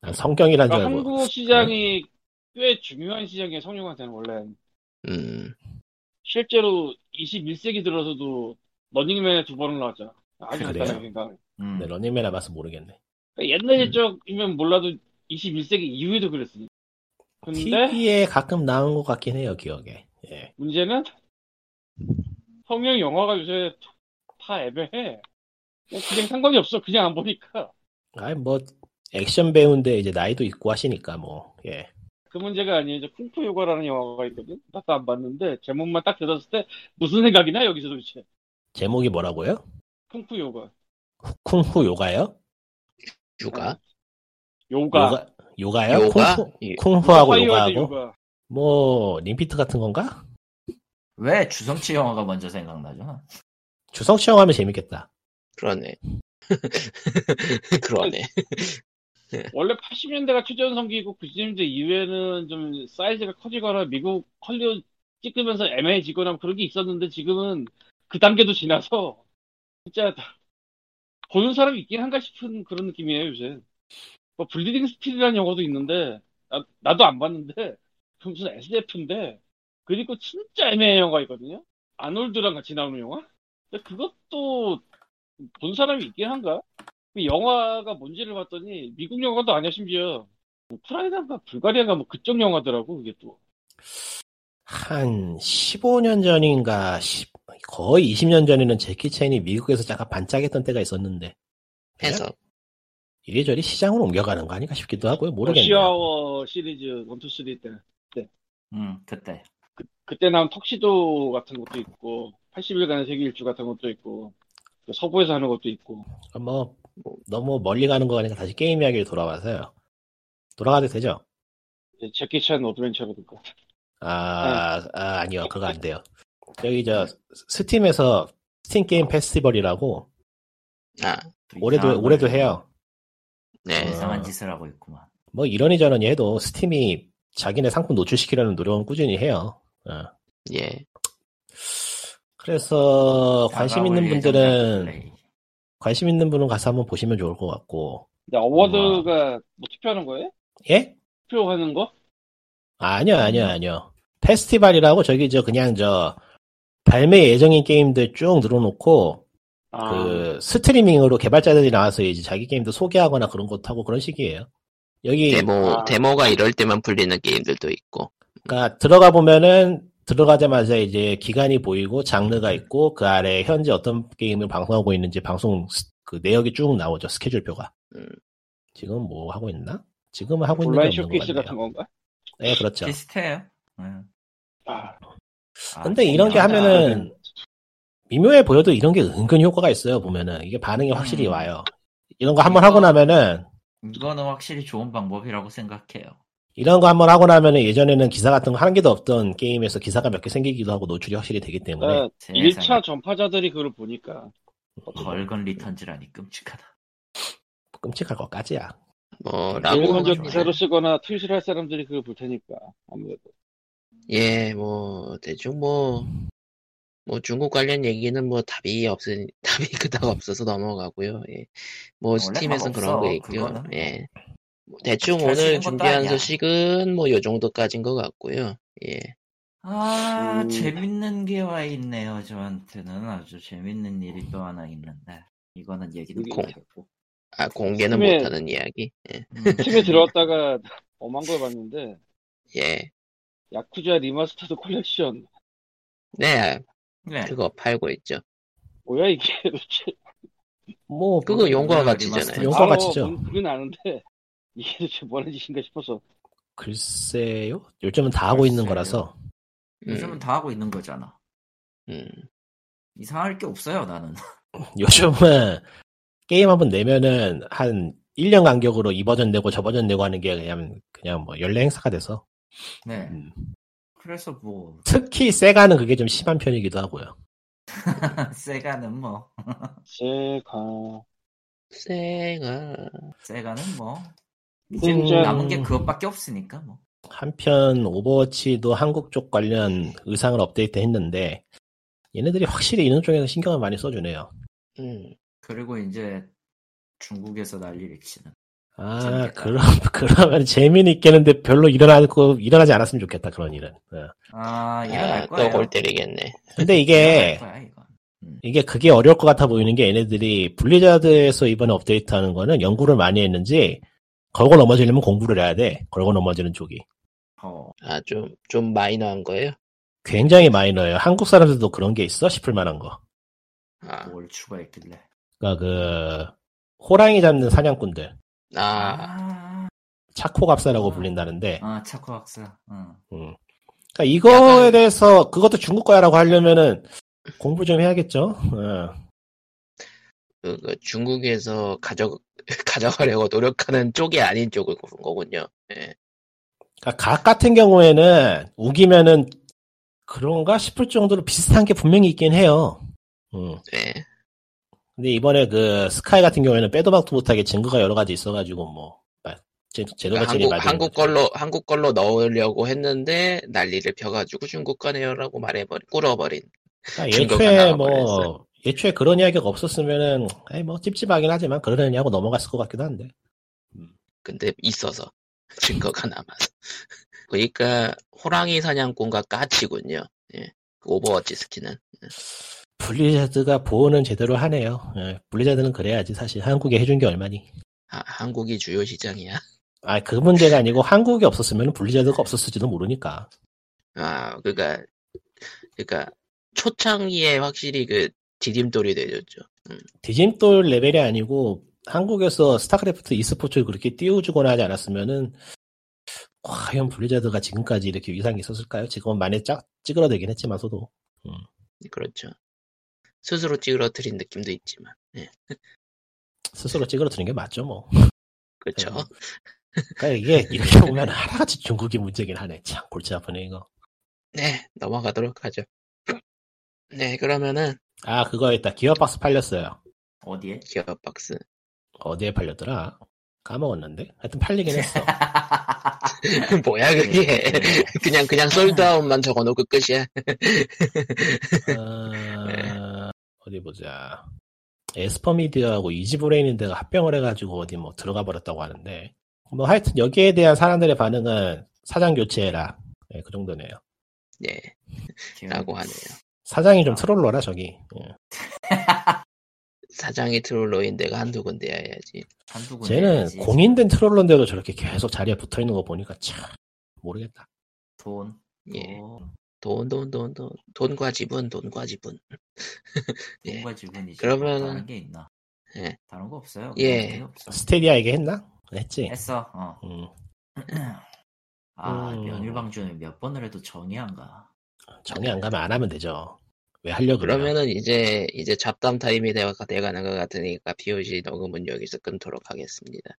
난 성경이란 줄 그러니까 알고. 한국 시장이 꽤 중요한 시장이에요 성룡한테는 원래 음, 실제로 21세기 들어서도 러닝맨에 두 번을 나왔잖아 아주? 간단하게 생각 음. 네, 러닝맨 해봐서 모르겠네. 그러니까 옛날 옛적이면 몰라도 21세기 이후에도 그랬으니 근데 TV에 가끔 나온 것 같긴 해요, 기억에. 예. 문제는 성룡 영화가 요새 다 애매해 그냥, 그냥 상관이 없어 그냥 안 보니까 아이, 뭐, 액션 배우인데 이제 나이도 있고 하시니까 뭐, 예. 그 문제가 아니에요. 저 쿵푸 요가라는 영화가 있거든. 나도 안 봤는데 제목만 딱 들었을 때 무슨 생각이 나 여기서 도대체. 제목이 뭐라고요? 쿵푸 요가. 쿵후 요가요? 육아. 요가. 요가, 요가요? 요가? 쿵후, 예. 파이어도 요가하고? 요가. 뭐, 링피트 같은 건가? 왜 주성치 영화가 먼저 생각나죠? 주성치 형 하면 재밌겠다. 그러네. 그러네. 원래 80년대가 최전성기이고 90년대 이후에는 좀 사이즈가 커지거나 미국 헐리우드 찍으면서 애매해지거나 그런 게 있었는데 지금은 그 단계도 지나서 진짜 보는 사람이 있긴 한가 싶은 그런 느낌이에요 요새. 뭐 Bleeding Steel이라는 영화도 있는데 나도 안 봤는데 그 무슨 SF인데 그리고 진짜 애매한 영화 있거든요. 아놀드랑 같이 나오는 영화? 근데 그것도 본 사람이 있긴 한가? 그 영화가 뭔지를 봤더니 미국 영화도 아니야 심지어 우크라이나인가 불가리아인가 뭐 그쪽 영화더라고 그게 또 한 15년 전인가, 10 거의 20년 전에는 제키 챈이 미국에서 잠깐 반짝했던 때가 있었는데, 해서. 이래저래 시장으로 옮겨가는 거 아닌가 싶기도 하고요. 모르겠네요. 러시아워 시리즈 1, 2, 3때 음, 그때. 그때 나온 턱시도 같은 것도 있고 80일간의 세계 일주 같은 것도 있고 또 서부에서 하는 것도 있고 뭐, 너무 멀리 가는 거 가니까 다시 게임 이야기로 돌아와서요. 돌아가도 되죠? 이제 제키 찬 어드벤처라든가 아, 네. 아, 아니요. 그거 안 돼요. 저기, 저, 스팀에서 스팀 게임 페스티벌이라고, 아, 또 올해도, 올해도 걸- 해요. 네. 어. 이상한 짓을 하고 있구만. 뭐, 이러니 저러니 해도 스팀이 자기네 상품 노출시키려는 노력은 꾸준히 해요. 어. 예. 그래서, 관심 있는 분들은, 플레이. 관심 있는 분은 가서 한번 보시면 좋을 것 같고, 근데 award가 뭐 투표하는 거예요? 예? 투표하는 거? 아니요, 아니요, 아니요. 페스티벌이라고 저기 저 그냥 저 발매 예정인 게임들 쭉 늘어놓고 아, 그 스트리밍으로 개발자들이 나와서 이제 자기 게임도 소개하거나 그런 것도 하고 그런 식이에요. 여기 데모, 아. 데모가 이럴 때만 풀리는 게임들도 있고. 그러니까 들어가 보면은 들어가자마자 이제 기간이 보이고 장르가 있고 그 아래 현재 어떤 게임을 방송하고 있는지 방송 스- 그 내역이 쭉 나오죠 스케줄표가. 음. 지금 뭐 하고 있나? 지금은 하고 있는 게 온라인 없는 것 쇼케이스 같네요. 같은 건가? 네, 그렇죠. 비슷해요. 음. 아, 아, 근데 이런 게. 하면은 미묘해 보여도 이런 게 은근 효과가 있어요 보면은 이게 반응이 확실히 음. 와요. 이런 거 한번 하고 나면은 이거는 확실히 좋은 방법이라고 생각해요. 이런 거 한번 하고 나면은 예전에는 기사 같은 거한 개도 없던 게임에서 기사가 몇 개 생기기도 하고 노출이 확실히 되기 때문에 그러니까 세상에. 1차 전파자들이 그걸 보니까 벌건 리턴즈라니 끔찍하다. 끔찍할 것까지야. 뭐 제일 라고 먼저 기사로 쓰거나 트윗을 할 사람들이 그걸 볼 테니까 아무래도 예, 뭐 대충 뭐. 뭐 중국 관련 얘기는 뭐 답이 없으니 답이 그닥 없어서 넘어가고요. 예. 뭐 스팀에선 답 그런 거 있고요. 그거는. 예. 뭐 대충 오늘 준비한 아니야. 소식은 뭐 요 정도까지인 것 같고요. 예. 아 음. 재밌는 게 와 있네요. 저한테는 아주 재밌는 일이 또 하나 있는데 이거는 얘기는 이게 못했고. 아 공개는 스팀에- 못하는 이야기. 예. 음. 팀에 들어왔다가 엄한 걸 봤는데 예. 야쿠자 Remastered Collection 네, 네. 그거 팔고 있죠. 뭐야 이게 도대체 뭐 그거 용과 뭐야, 같이잖아요. 용과 알아, 같이죠. 뭔- 그건 아는데 이게 도대체 뭐하는 짓인가 싶어서 글쎄요. 요즘은 다 하고 있는. 거라서 요즘은 음, 다 하고 있는 거잖아. 음. 이상할 게 없어요 나는. 요즘은 게임 한번 내면은 한 1년 간격으로 이 버전 내고 저 버전 내고 하는 게 그냥 그냥 뭐 연례 행사가 돼서 네. 음. 그래서 뭐 특히 세가는 그게 좀 심한 편이기도 하고요. 세가는 뭐 제가 세가 세가는 뭐 진짜 남은 게 그것밖에 없으니까 뭐. 한편 오버워치도 한국 쪽 관련 의상을 업데이트 했는데 얘네들이 확실히 이런 쪽에서 신경을 많이 써주네요. 음. 그리고 이제 중국에서 난리를 치는. 아, 재밌겠다. 그럼, 그러면 재미는 있겠는데 별로 일어나고, 일어나지 않았으면 좋겠다, 그런 일은. 어. 아 일어날 아, 거예요. 또 골 때리겠네. 근데 이게, 거야 이건. 이게 그게 어려울 것 같아 보이는 게 얘네들이 블리자드에서 이번에 업데이트 하는 거는 연구를 많이 했는지, 걸고 넘어지려면 공부를 해야 돼. 걸고 넘어지는 쪽이. 어. 아, 좀, 좀 마이너한 거예요? 굉장히 마이너해요. 한국 사람들도 그런 게 있어? 싶을 만한 거. 아, 뭘 추가했길래. 그니까 그, 호랑이 잡는 사냥꾼들. 아, 아, 차코갑사라고 아. 불린다는데, 아 차코 학사. 응. 음. 그러니까 이거에 약간- 대해서 그것도 중국 거야라고 하려면은 공부 좀 해야겠죠. 어. 그, 그 중국에서 가져, 가져가려고 노력하는 쪽이 아닌 쪽을 고른 거군요. 예. 그러니까 각 같은 경우에는 우기면은 그런가 싶을 정도로 비슷한 게 분명히 있긴 해요. 음. 예. 근데 이번에 그 스카이 같은 경우에는 빼도 박도 못하게 증거가 여러 가지 있어가지고 뭐 제, 제도가 제일 한국, 한국 거죠. 걸로, 한국 걸로 넣으려고 했는데, 난리를 펴가지고 중국 거네요라고 말해버린, 꿇어버린. 그러니까 애초에. 뭐 애초에 그런 이야기가 없었으면은 에이 뭐 찝찝하긴 하지만 그러려니 하고 넘어갔을 것 같기도 한데. 근데 있어서. 증거가 남아서. 그러니까, 호랑이 사냥꾼과 까치군요. 예. 그 오버워치 스킨은. 블리자드가 보호는 제대로 하네요. 예, 블리자드는 그래야지 사실 한국에 해준 게 얼마니. 아, 한국이 주요 시장이야. 아 그 문제가 아니고 한국이 없었으면 블리자드가 없었을지도 모르니까. 아, 그니까, 그니까, 초창기에 확실히 그, 디딤돌이 돼줬죠. 디딤돌 레벨이 아니고 한국에서 스타크래프트 e스포츠를 그렇게 띄워주거나 하지 않았으면은 과연 블리자드가 지금까지 이렇게 위상이 있었을까요? 지금은 많이 짝 찌그러들긴 했지만서도 그렇죠. 스스로 찌그러뜨린 느낌도 있지만. 예. 스스로 찌그러뜨는 게 맞죠 뭐. 그렇죠. 네. 그러니까 이게 이렇게 보면 하나같이 중국이 문제긴 하네. 참 골치 아프네 이거. 네, 넘어가도록 하죠. 네, 그러면은, 아 그거 있다. 기어박스 팔렸어요. 어디에? 기어박스. 어디에 팔렸더라? 까먹었는데. 하여튼 팔리긴 했어. 뭐야, 그게. 그냥, 그냥 솔드아웃만 적어놓고 끝이야. 어, 어디 보자. 에스퍼미디어하고 이지브레인인데가 합병을 해가지고 어디 뭐 들어가 버렸다고 하는데 뭐 하여튼 여기에 대한 사람들의 반응은 사장 교체해라. 네, 그 정도네요. 예, 라고 하네요. 사장이 좀 troller라 저기. 예. 사장이 troller인 데가 한두 군데야 해야지. 한두 군데 쟤는 해야지. 공인된 troller인데도 저렇게 계속 자리에 붙어 있는 거 보니까 참 모르겠다. 돈. 예. 돈. 돈, 돈, 돈, 돈. 돈과 지분, 돈과 지분. 예. 돈과 지분이지. 그러면은- 다른 게 있나? 예. 다른 거 없어요. 예. 없어. 스테디아에게 했나? 했지. 했어. 어. 음, 아 음. 면일방주는 몇 번을 해도 정이 안 가. 정이 안 가면 안 하면 되죠. 왜 하려고 그래요? 그러면은 이제, 이제 잡담 타임이 돼가, 돼가는 것 같으니까 POG 녹음은 여기서 끊도록 하겠습니다.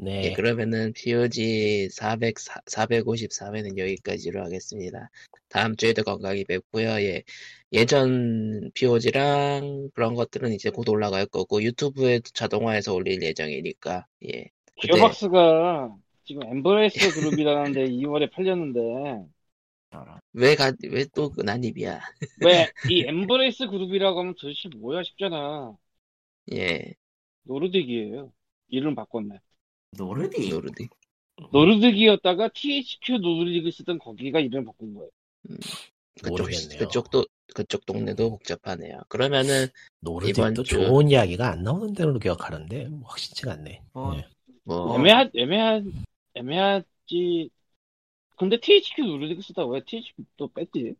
네. 예, 그러면은 POG 400, 454회는 여기까지로 하겠습니다. 다음 주에도 건강히 뵙고요. 예. 예전 POG랑 그런 것들은 이제 곧 올라갈 거고 유튜브에도 자동화해서 올릴 예정이니까 예. 그때 기어박스가 지금 엠브레이서 그룹이라는데 2월에 팔렸는데 왜 왜 또 난입이야? 왜 이 엠브레이서 그룹이라고 하면 도대체 뭐야 싶잖아. 예. 노르딕이에요. 이름 바꿨네. 노르디. 노르디. 노르딕이었다가 THQ 노르딕을 쓰던 거기가 이름 바꾼 거예요. 그쪽 모르겠네요. 그쪽도 그쪽 동네도 복잡하네요. 그러면은 이번 노르딕도 주- 좋은 이야기가 안 나오는 대로 기억하는데 뭐 확실치가 않네. 뭐, 네. 뭐 애매하, 애매한, 애매하지. 근데 THQ 노르딕 쓰다 왜 THQ 또 뺐지?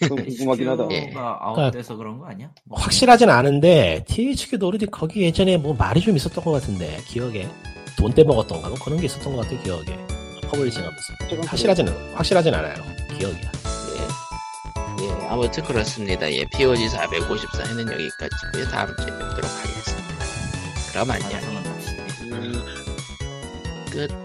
그건 궁금하긴 하다. 예. 가 아웃돼서 그런 거 아니야? 뭐, 확실하진 않은데 THQ 노르딕 거기 예전에 뭐 말이 좀 있었던 것 같은데 기억에 돈 떼먹었던가 뭐 그런 게 있었던 것 같아 기억에 publishing 하면서 확실하진 확실하진 않아요 기억이야. 예. 예, 아무튼 그렇습니다. 예, POG 454회는 여기까지고요. 다음 주에 뵙도록 하겠습니다. 그럼 안녕. 음, 끝.